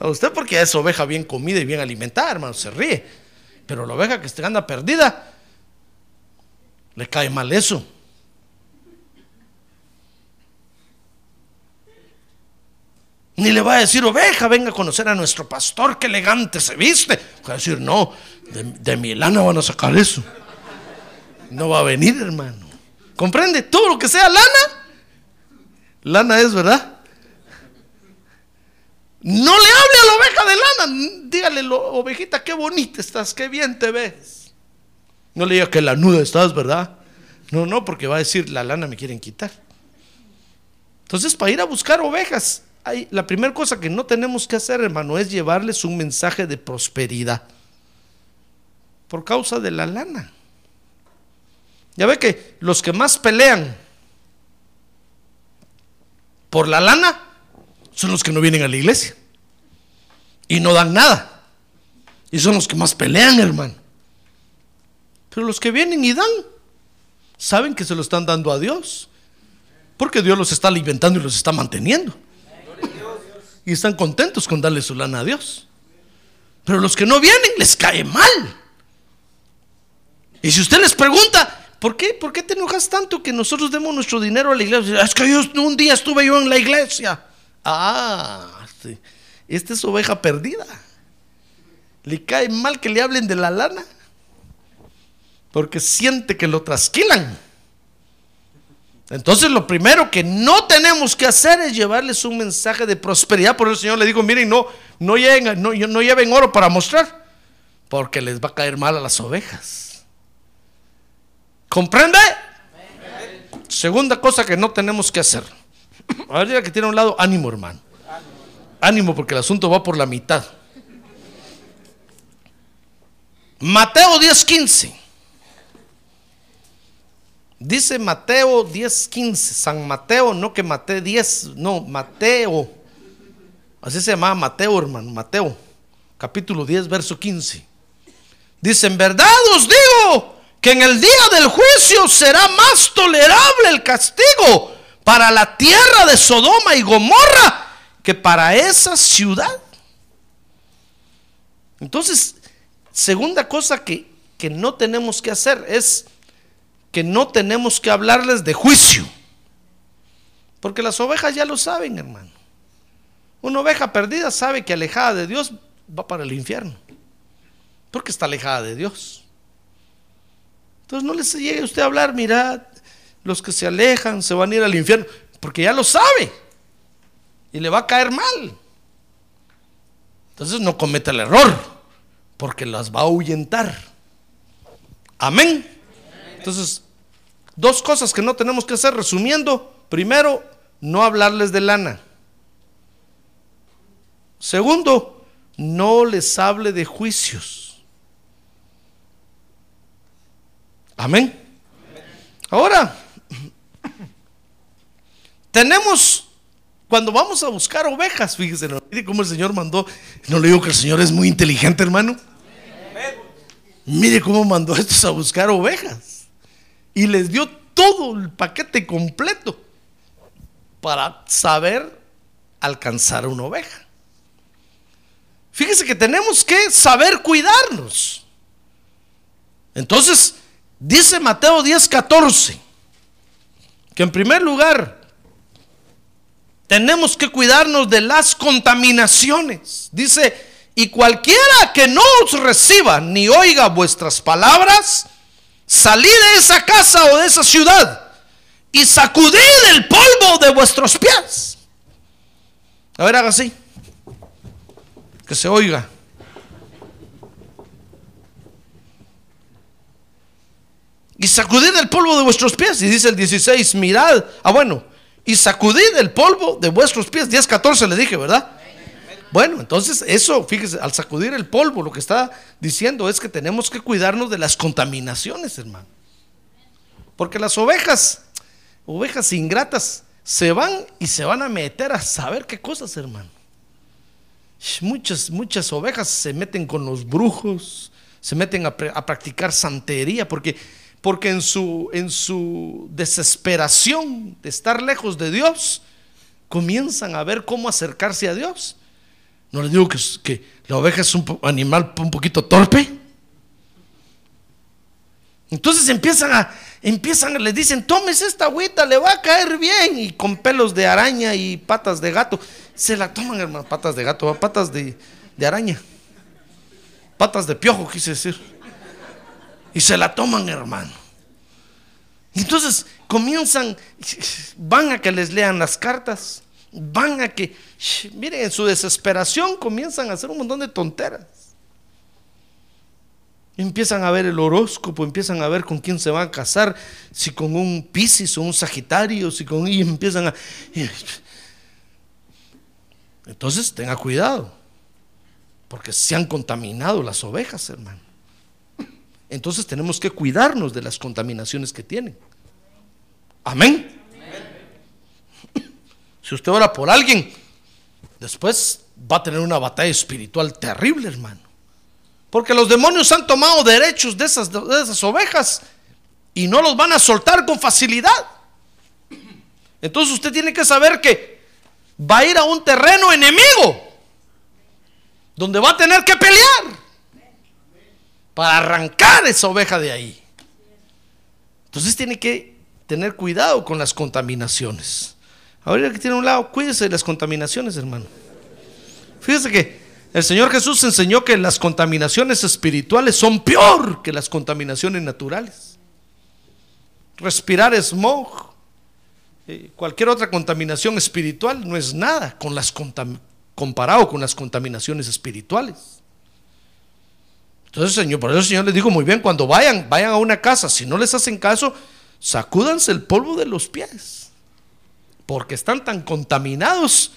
A usted porque es oveja bien comida y bien alimentada, hermano, se ríe. Pero la oveja que anda perdida, le cae mal eso. Ni le va a decir, oveja, venga a conocer a nuestro pastor, qué elegante se viste. Va a decir, no, de, de mi lana van a sacar eso. No va a venir, hermano. ¿Comprende? Todo lo que sea lana, lana es, ¿verdad? No le hable a la oveja de lana. Dígale, ovejita, qué bonita estás, qué bien te ves. No le diga que la nuda estás, ¿verdad? No, no, porque va a decir, la lana me quieren quitar. Entonces, para ir a buscar ovejas, hay, la primera cosa que no tenemos que hacer, hermano, es llevarles un mensaje de prosperidad. Por causa de la lana. Ya ve que los que más pelean por la lana son los que no vienen a la iglesia y no dan nada. Y son los que más pelean, hermano. Pero los que vienen y dan, saben que se lo están dando a Dios. Porque Dios los está alimentando y los está manteniendo. Y están contentos con darle su lana a Dios. Pero los que no vienen les cae mal. Y si usted les pregunta, ¿por qué? ¿Por qué te enojas tanto que nosotros demos nuestro dinero a la iglesia? Es que yo un día estuve yo en la iglesia. Ah, esta es oveja perdida. Le cae mal que le hablen de la lana. Porque siente que lo trasquilan. Entonces lo primero que no tenemos que hacer es llevarles un mensaje de prosperidad. Por eso el Señor le dijo, miren, no, no, lleven, no, no lleven oro para mostrar, porque les va a caer mal a las ovejas. ¿Comprende? Segunda cosa que no tenemos que hacer. A ver, que tiene a un lado, ánimo hermano. Ánimo porque el asunto va por la mitad. Mateo 10:15. Dice Mateo 10:15. San Mateo, no que Mateo 10, no, Mateo. Así se llamaba Mateo, hermano, Mateo. Capítulo 10, verso 15. Dice, en verdad os digo que en el día del juicio será más tolerable el castigo para la tierra de Sodoma y Gomorra que para esa ciudad. Entonces, segunda cosa que, que no tenemos que hacer es que no tenemos que hablarles de juicio. Porque las ovejas ya lo saben, hermano. Una oveja perdida sabe que alejada de Dios va para el infierno. Porque está alejada de Dios. Entonces no les llegue usted a hablar, mirad, los que se alejan se van a ir al infierno. Porque ya lo sabe. Y le va a caer mal. Entonces no cometa el error. Porque las va a ahuyentar. Amén. Entonces, dos cosas que no tenemos que hacer resumiendo. Primero, no hablarles de lana. Segundo, no les hable de juicios. Amén. Ahora, tenemos, cuando vamos a buscar ovejas, fíjese, ¿no? mire cómo el Señor mandó. No le digo que el Señor es muy inteligente, hermano. Mire cómo mandó a estos a buscar ovejas. Y les dio todo el paquete completo para saber alcanzar una oveja. Fíjese que tenemos que saber cuidarnos. Entonces, dice Mateo 10, 14, que en primer lugar tenemos que cuidarnos de las contaminaciones. Dice, y cualquiera que no os reciba ni oiga vuestras palabras, salid de esa casa o de esa ciudad y sacudid el polvo de vuestros pies. A ver, haga así que se oiga. Y sacudid el polvo de vuestros pies. Y dice el 16, mirad. Ah, bueno. Y sacudid el polvo de vuestros pies. 10, 14 le dije, ¿verdad? Bueno, entonces eso, fíjese, al sacudir el polvo, lo que está diciendo es que tenemos que cuidarnos de las contaminaciones, hermano. Porque las ovejas, ovejas ingratas, se van y se van a meter a saber qué cosas, hermano. Muchas, muchas ovejas se meten con los brujos, se meten a, a practicar santería, porque, porque en, su, en su desesperación de estar lejos de Dios, comienzan a ver cómo acercarse a Dios. No les digo que, la oveja es un animal un poquito torpe. Entonces empiezan a, empiezan, les dicen, tomes esta agüita, le va a caer bien. Y con pelos de araña y patas de gato. Se la toman, hermano, patas de gato, patas de, de araña. Patas de piojo, quise decir. Y se la toman, hermano. Entonces comienzan, van a que les lean las cartas, van a que, miren, en su desesperación comienzan a hacer un montón de tonteras. Empiezan a ver el horóscopo, empiezan a ver con quién se van a casar, si con un Piscis o un Sagitario, si con y empiezan a Entonces tenga cuidado, porque se han contaminado las ovejas, hermano. Entonces tenemos que cuidarnos de las contaminaciones que tienen. Amén. Si usted ora por alguien, después va a tener una batalla espiritual terrible, hermano. Porque los demonios han tomado derechos de esas, de esas ovejas y no los van a soltar con facilidad. Entonces usted tiene que saber que va a ir a un terreno enemigo, donde va a tener que pelear para arrancar esa oveja de ahí. Entonces tiene que tener cuidado con las contaminaciones. Ahora que tiene un lado, cuídese de las contaminaciones, hermano. Fíjese que el Señor Jesús enseñó que las contaminaciones espirituales son peor que las contaminaciones naturales. Respirar smog, eh, cualquier otra contaminación espiritual no es nada con las comparado con las contaminaciones espirituales. Entonces, Señor, por eso el Señor les dijo muy bien, cuando vayan, vayan a una casa, si no les hacen caso, sacúdanse el polvo de los pies, porque están tan contaminados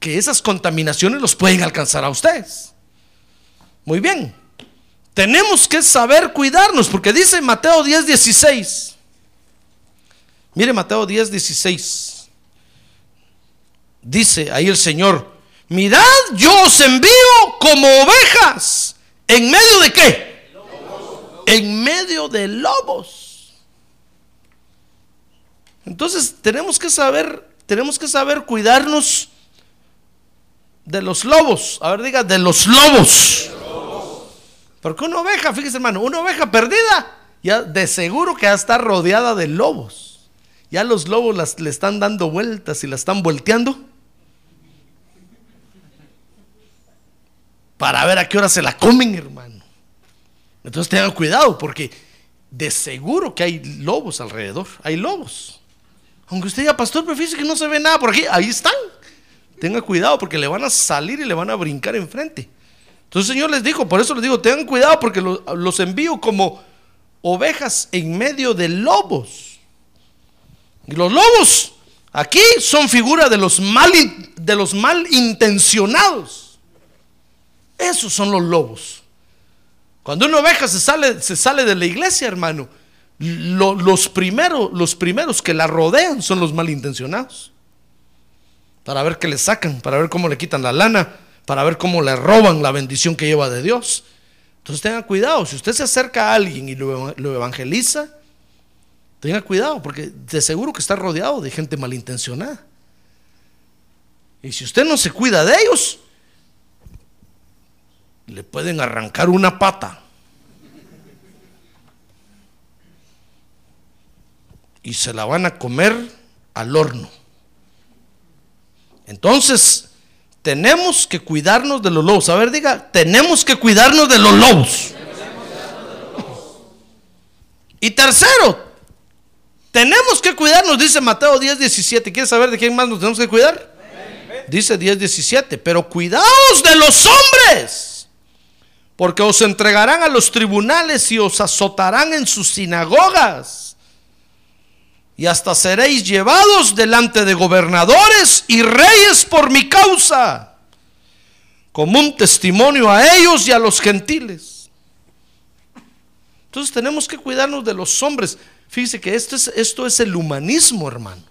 que esas contaminaciones los pueden alcanzar a ustedes. Muy bien, tenemos que saber cuidarnos, porque dice Mateo 10, 16. Mire Mateo 10, 16. Dice ahí el Señor, mirad, yo os envío como ovejas. ¿En medio de qué? En medio de lobos. Entonces tenemos que saber, tenemos que saber cuidarnos de los lobos. A ver, diga, de los lobos. Porque una oveja, fíjese hermano, una oveja perdida, ya de seguro que ya está rodeada de lobos. Ya los lobos le están dando vueltas y la están volteando. Para ver a qué hora se la comen, hermano. Entonces tengan cuidado porque de seguro que hay lobos alrededor. Hay lobos. Aunque usted diga, pastor, pero fíjese que no se ve nada por aquí. Ahí están. Tenga cuidado porque le van a salir y le van a brincar enfrente. Entonces el Señor les dijo, por eso les digo, tengan cuidado porque los, envío como ovejas en medio de lobos. Y los lobos aquí son figura de los mal, de los mal intencionados. Esos son los lobos. Cuando una oveja se sale, se sale de la iglesia, hermano, los, primeros, los primeros que la rodean son los malintencionados para ver qué le sacan, para ver cómo le quitan la lana, para ver cómo le roban la bendición que lleva de Dios. Entonces tenga cuidado, si usted se acerca a alguien y lo, evangeliza, tenga cuidado, porque de seguro que está rodeado de gente malintencionada. Y si usted no se cuida de ellos, le pueden arrancar una pata. Y se la van a comer al horno. Entonces, tenemos que cuidarnos de los lobos. A ver, diga, tenemos que cuidarnos de los lobos. Y tercero, tenemos que cuidarnos, dice Mateo 10, 17. ¿Quieres saber de quién más nos tenemos que cuidar? Dice 10, 17. Pero cuidaos de los hombres, porque os entregarán a los tribunales y os azotarán en sus sinagogas y hasta seréis llevados delante de gobernadores y reyes por mi causa, como un testimonio a ellos y a los gentiles. Entonces tenemos que cuidarnos de los hombres. Fíjese que esto es, esto es el humanismo, hermano.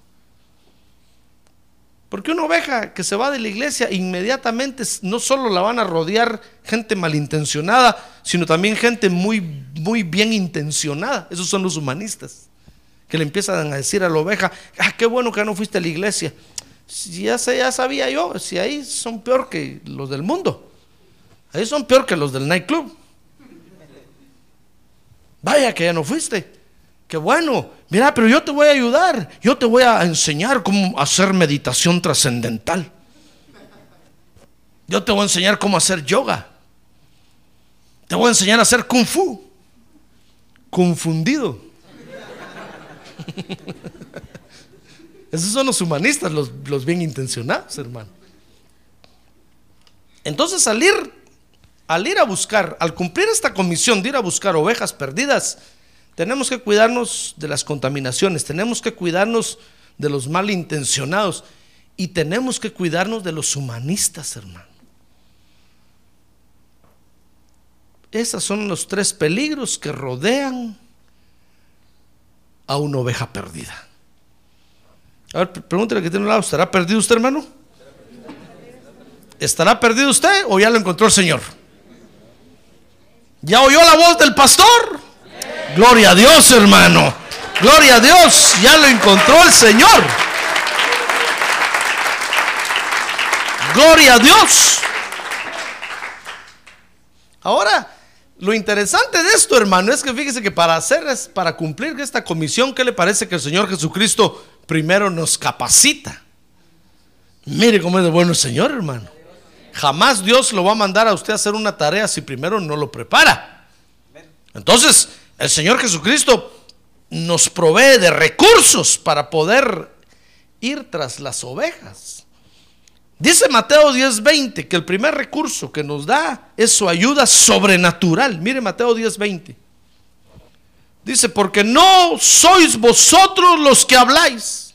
Porque una oveja que se va de la iglesia inmediatamente no solo la van a rodear gente malintencionada, sino también gente muy, muy bien intencionada. Esos son los humanistas que le empiezan a decir a la oveja, ah, qué bueno que no fuiste a la iglesia. Si ya, ya sabía yo, si ahí son peor que los del mundo. Ahí son peor que los del nightclub. Vaya que ya no fuiste. Qué bueno. Mira, pero yo te voy a ayudar. Yo te voy a enseñar cómo hacer meditación trascendental. Yo te voy a enseñar cómo hacer yoga. Te voy a enseñar a hacer kung fu. Confundido. Esos son los humanistas, los, bien intencionados, hermano. Entonces, salir al ir a buscar, al cumplir esta comisión de ir a buscar ovejas perdidas, tenemos que cuidarnos de las contaminaciones, tenemos que cuidarnos de los malintencionados y tenemos que cuidarnos de los humanistas, hermano. Esos son los tres peligros que rodean a una oveja perdida. A ver, pregúntale que tiene un lado, ¿estará perdido usted, hermano? ¿Estará perdido usted o ya lo encontró el Señor? ¿Ya oyó la voz del pastor? Gloria a Dios, hermano. Gloria a Dios, ya lo encontró el Señor. Gloria a Dios. Ahora, lo interesante de esto, hermano, es que fíjese que para hacer, para cumplir esta comisión, ¿qué le parece que el Señor Jesucristo primero nos capacita? Mire cómo es de bueno el Señor, hermano. Jamás Dios lo va a mandar a usted a hacer una tarea si primero no lo prepara. Entonces, el Señor Jesucristo nos provee de recursos para poder ir tras las ovejas. Dice Mateo 10:20 que el primer recurso que nos da es su ayuda sobrenatural. Mire Mateo 10:20. Dice, porque no sois vosotros los que habláis.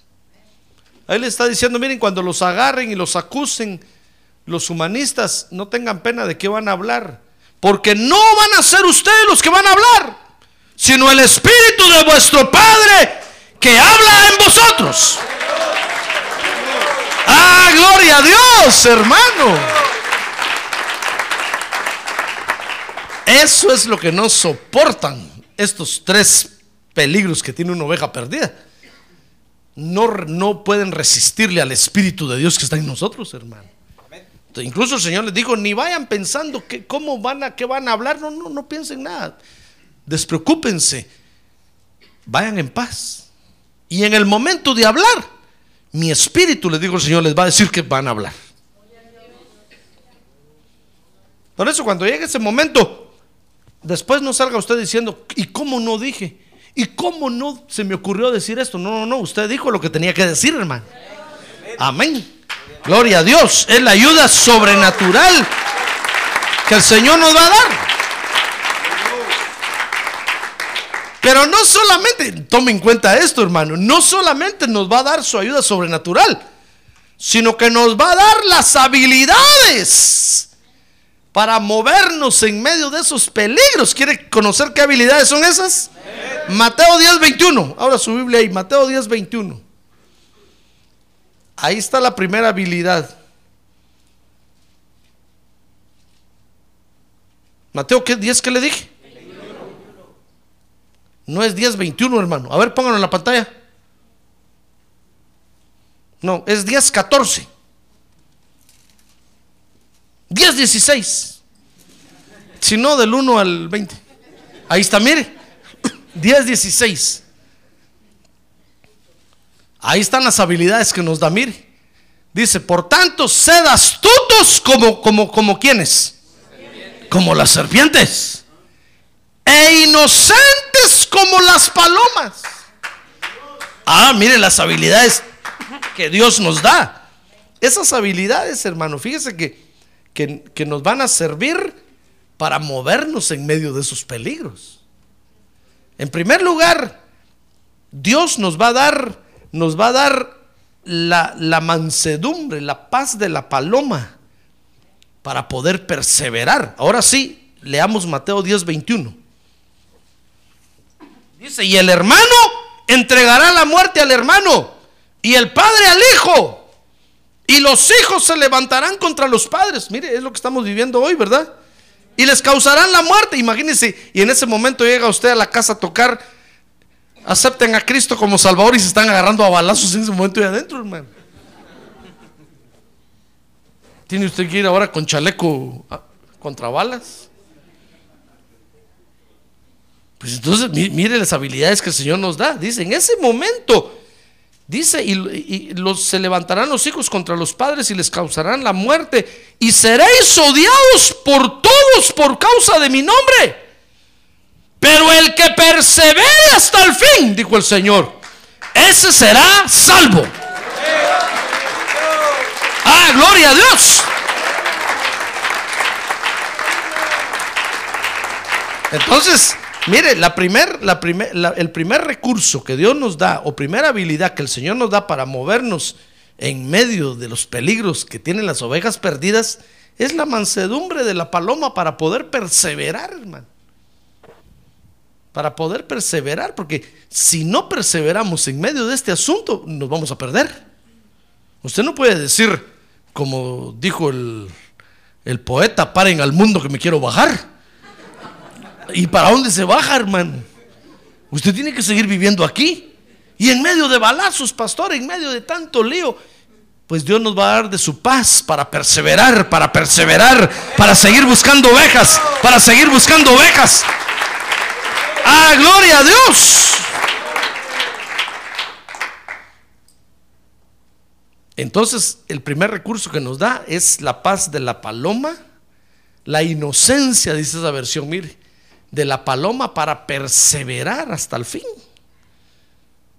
Ahí le está diciendo, miren, cuando los agarren y los acusen, los humanistas no tengan pena de qué van a hablar. Porque no van a ser ustedes los que van a hablar, sino el Espíritu de vuestro Padre que habla en vosotros. Ah, gloria a Dios, hermano. Eso es lo que no soportan estos tres peligros que tiene una oveja perdida. No, no pueden resistirle al Espíritu de Dios que está en nosotros, hermano. Incluso el Señor les dijo, ni vayan pensando que cómo van a, qué van a hablar, no, no, no piensen nada. Despreocúpense, vayan en paz. Y en el momento de hablar, mi espíritu, les digo el Señor, les va a decir que van a hablar. Por eso cuando llegue ese momento, después no salga usted diciendo, ¿y cómo no dije? ¿Y cómo no se me ocurrió decir esto? No, no, no, usted dijo lo que tenía que decir, hermano. Amén. Gloria a Dios. Es la ayuda sobrenatural que el Señor nos va a dar. Pero no solamente, tome en cuenta esto, hermano, no solamente nos va a dar su ayuda sobrenatural, sino que nos va a dar las habilidades para movernos en medio de esos peligros. ¿Quiere conocer qué habilidades son esas? Mateo 10, 21. Ahora su Biblia ahí, Mateo 10, 21. Ahí está la primera habilidad. Mateo, ¿qué 10 que le dije? No es 10, 21, hermano. A ver, pónganlo en la pantalla. No, es 10, 14. 10, 16. Si no, del 1 al 20. Ahí está, mire. 10, 16. Ahí están las habilidades que nos da Mire. Dice, por tanto, sed astutos como, como, como quienes. Como las serpientes. E inocentes como las palomas. Ah, mire las habilidades que Dios nos da. Esas habilidades, hermano, fíjese que, que, nos van a servir para movernos en medio de esos peligros. En primer lugar, Dios nos va a dar nos va a dar la, mansedumbre, la paz de la paloma para poder perseverar. Ahora sí, leamos Mateo 10, 21. Dice, y el hermano entregará la muerte al hermano y el padre al hijo. Y los hijos se levantarán contra los padres. Mire, es lo que estamos viviendo hoy, ¿verdad? Y les causarán la muerte. Imagínense, y en ese momento llega usted a la casa a tocar acepten a Cristo como Salvador y se están agarrando a balazos en ese momento y adentro, hermano. ¿Tiene usted que ir ahora con chaleco contra balas? Pues entonces mire las habilidades que el Señor nos da. Dice, en ese momento, dice, y, los, se levantarán los hijos contra los padres y les causarán la muerte. Y seréis odiados por todos por causa de mi nombre. Pero el que persevere hasta el fin, dijo el Señor, ese será salvo. Ah, gloria a Dios. Entonces, mire, la primer, la primer, el primer recurso que Dios nos da, o primera habilidad que el Señor nos da para movernos en medio de los peligros que tienen las ovejas perdidas, es la mansedumbre de la paloma para poder perseverar, hermano. Para poder perseverar, porque si no perseveramos en medio de este asunto, nos vamos a perder. Usted no puede decir, como dijo el, el poeta, paren al mundo que me quiero bajar. ¿Y para dónde se baja, hermano? Usted tiene que seguir viviendo aquí. Y en medio de balazos, pastor, en medio de tanto lío, pues Dios nos va a dar de su paz para perseverar, para perseverar, para seguir buscando ovejas, para seguir buscando ovejas. ¡Ah, gloria a Dios! Entonces, el primer recurso que nos da es la paz de la paloma, la inocencia, dice esa versión, mire, de la paloma para perseverar hasta el fin.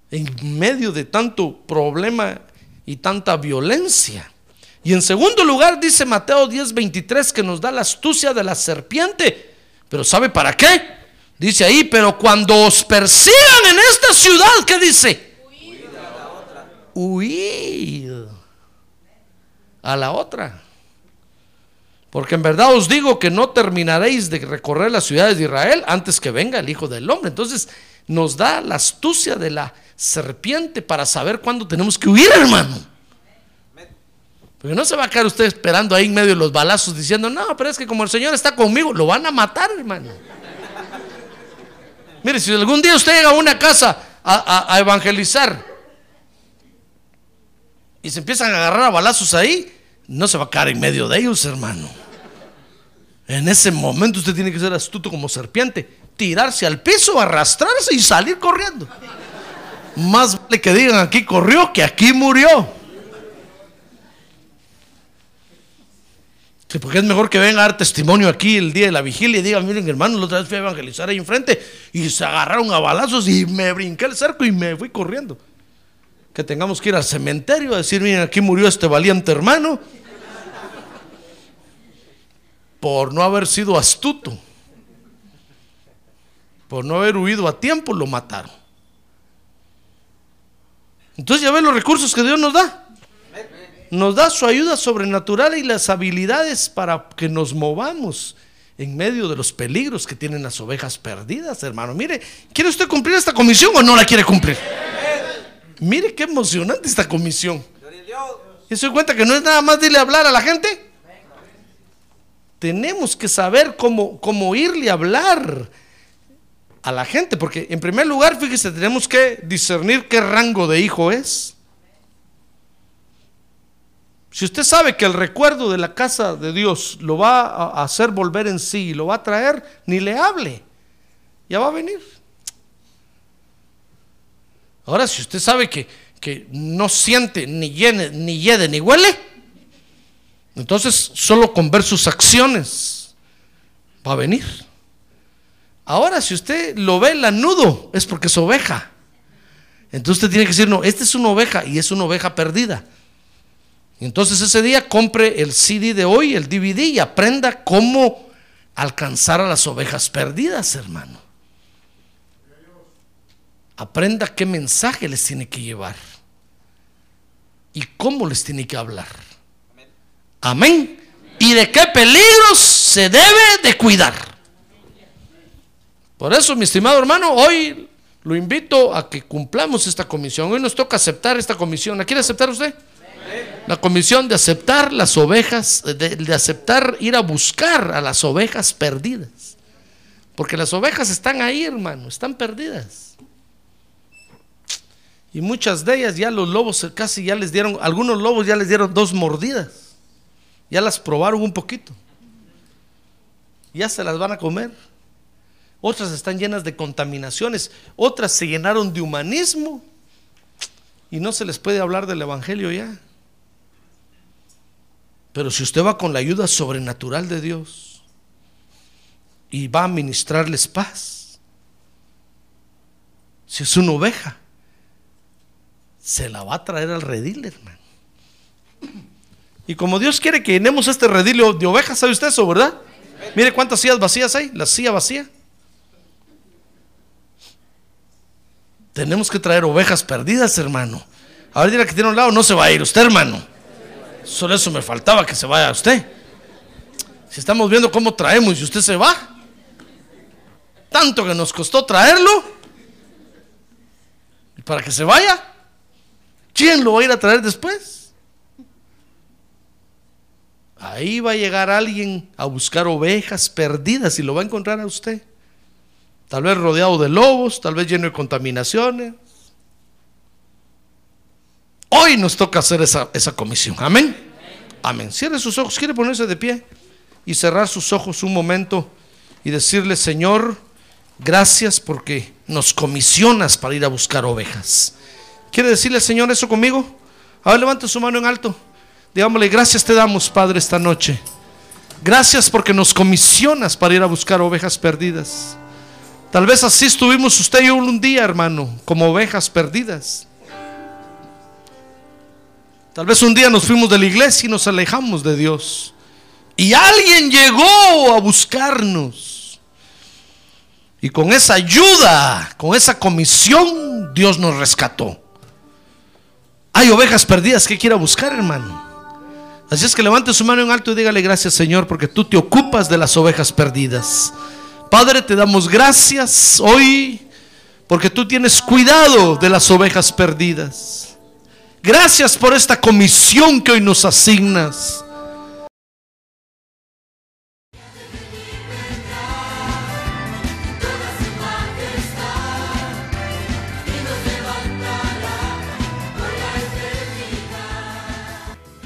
En medio de tanto problema y tanta violencia. Y en segundo lugar dice Mateo 10:23 que nos da la astucia de la serpiente. Pero ¿sabe para qué? Dice ahí, pero cuando os persigan en esta ciudad, ¿qué dice? Huid a la otra. Porque en verdad os digo que no terminaréis de recorrer las ciudades de Israel antes que venga el Hijo del Hombre. Entonces nos da la astucia de la serpiente para saber cuándo tenemos que huir, hermano. Porque no se va a quedar usted esperando ahí en medio de los balazos diciendo, no, pero es que como el Señor está conmigo, lo van a matar, hermano. Mire, si algún día usted llega a una casa a, a evangelizar y se empiezan a agarrar a balazos ahí, no se va a caer en medio de ellos, hermano. En ese momento usted tiene que ser astuto como serpiente, tirarse al piso, arrastrarse y salir corriendo. Más vale que digan aquí corrió que aquí murió. Porque es mejor que venga a dar testimonio aquí el día de la vigilia y digan, miren hermano, la otra vez fui a evangelizar ahí enfrente y se agarraron a balazos y me brinqué el cerco y me fui corriendo que tengamos que ir al cementerio a decir, miren, aquí murió este valiente hermano, por no haber sido astuto, por no haber huido a tiempo, lo mataron. Entonces ya ven los recursos que Dios nos da. Nos da su ayuda sobrenatural y las habilidades para que nos movamos en medio de los peligros que tienen las ovejas perdidas, hermano. Mire, ¿quiere usted cumplir esta comisión o no la quiere cumplir? Mire qué emocionante esta comisión. ¿Y se cuenta que no es nada más dile hablar a la gente? Tenemos que saber cómo, cómo irle a hablar a la gente, porque en primer lugar, fíjese, tenemos que discernir qué rango de hijo es. Si usted sabe que el recuerdo de la casa de Dios lo va a hacer volver en sí y lo va a traer, ni le hable. Ya va a venir. Ahora, si usted sabe que, que no siente, ni llene, ni hiede, ni huele, entonces solo con ver sus acciones va a venir. Ahora, si usted lo ve lanudo, es porque es oveja. Entonces usted tiene que decir, no, esta es una oveja y es una oveja perdida. Entonces ese día compre el CD de hoy, el DVD y aprenda cómo alcanzar a las ovejas perdidas, hermano aprenda qué mensaje les tiene que llevar y cómo les tiene que hablar. Amén. Y de qué peligros se debe de cuidar. Por eso, mi estimado hermano, hoy lo invito a que cumplamos esta comisión. Hoy nos toca aceptar esta comisión. ¿La quiere aceptar usted? La comisión de aceptar las ovejas, de, de, aceptar ir a buscar a las ovejas perdidas. Porque las ovejas están ahí, hermano, están perdidas. Y muchas de ellas ya los lobos casi ya les dieron, algunos lobos ya les dieron dos mordidas. Ya las probaron un poquito. Ya se las van a comer. Otras están llenas de contaminaciones. Otras se llenaron de humanismo. Y no se les puede hablar del Evangelio ya. Pero si usted va con la ayuda sobrenatural de Dios y va a ministrarles paz, si es una oveja, se la va a traer al redil, hermano. Y como Dios quiere que llenemos este redil de ovejas, ¿sabe usted eso, verdad? Mire cuántas sillas vacías hay, la silla vacía. Tenemos que traer ovejas perdidas, hermano. Ahora dirá que tiene un lado, no se va a ir usted, hermano. Solo eso me faltaba que se vaya usted. Si estamos viendo cómo traemos y usted se va, tanto que nos costó traerlo, para que se vaya, ¿quién lo va a ir a traer después? Ahí va a llegar alguien a buscar ovejas perdidas y lo va a encontrar a usted. Tal vez rodeado de lobos, tal vez lleno de contaminaciones. Hoy nos toca hacer esa, esa comisión. Amén. Amén. Cierre sus ojos. ¿Quiere ponerse de pie? Y cerrar sus ojos un momento y decirle, Señor, gracias porque nos comisionas para ir a buscar ovejas. ¿Quiere decirle, Señor, eso conmigo? A ver, levante su mano en alto. Digámosle, gracias te damos, Padre, esta noche. Gracias porque nos comisionas para ir a buscar ovejas perdidas. Tal vez así estuvimos usted y yo un día, hermano, como ovejas perdidas. Tal vez un día nos fuimos de la iglesia y nos alejamos de Dios. Y alguien llegó a buscarnos. Y con esa ayuda, con esa comisión, Dios nos rescató. Hay ovejas perdidas que quiera buscar, hermano. Así es que levante su mano en alto y dígale gracias, Señor, porque tú te ocupas de las ovejas perdidas. Padre, te damos gracias hoy porque tú tienes cuidado de las ovejas perdidas. Gracias por esta comisión que hoy nos asignas.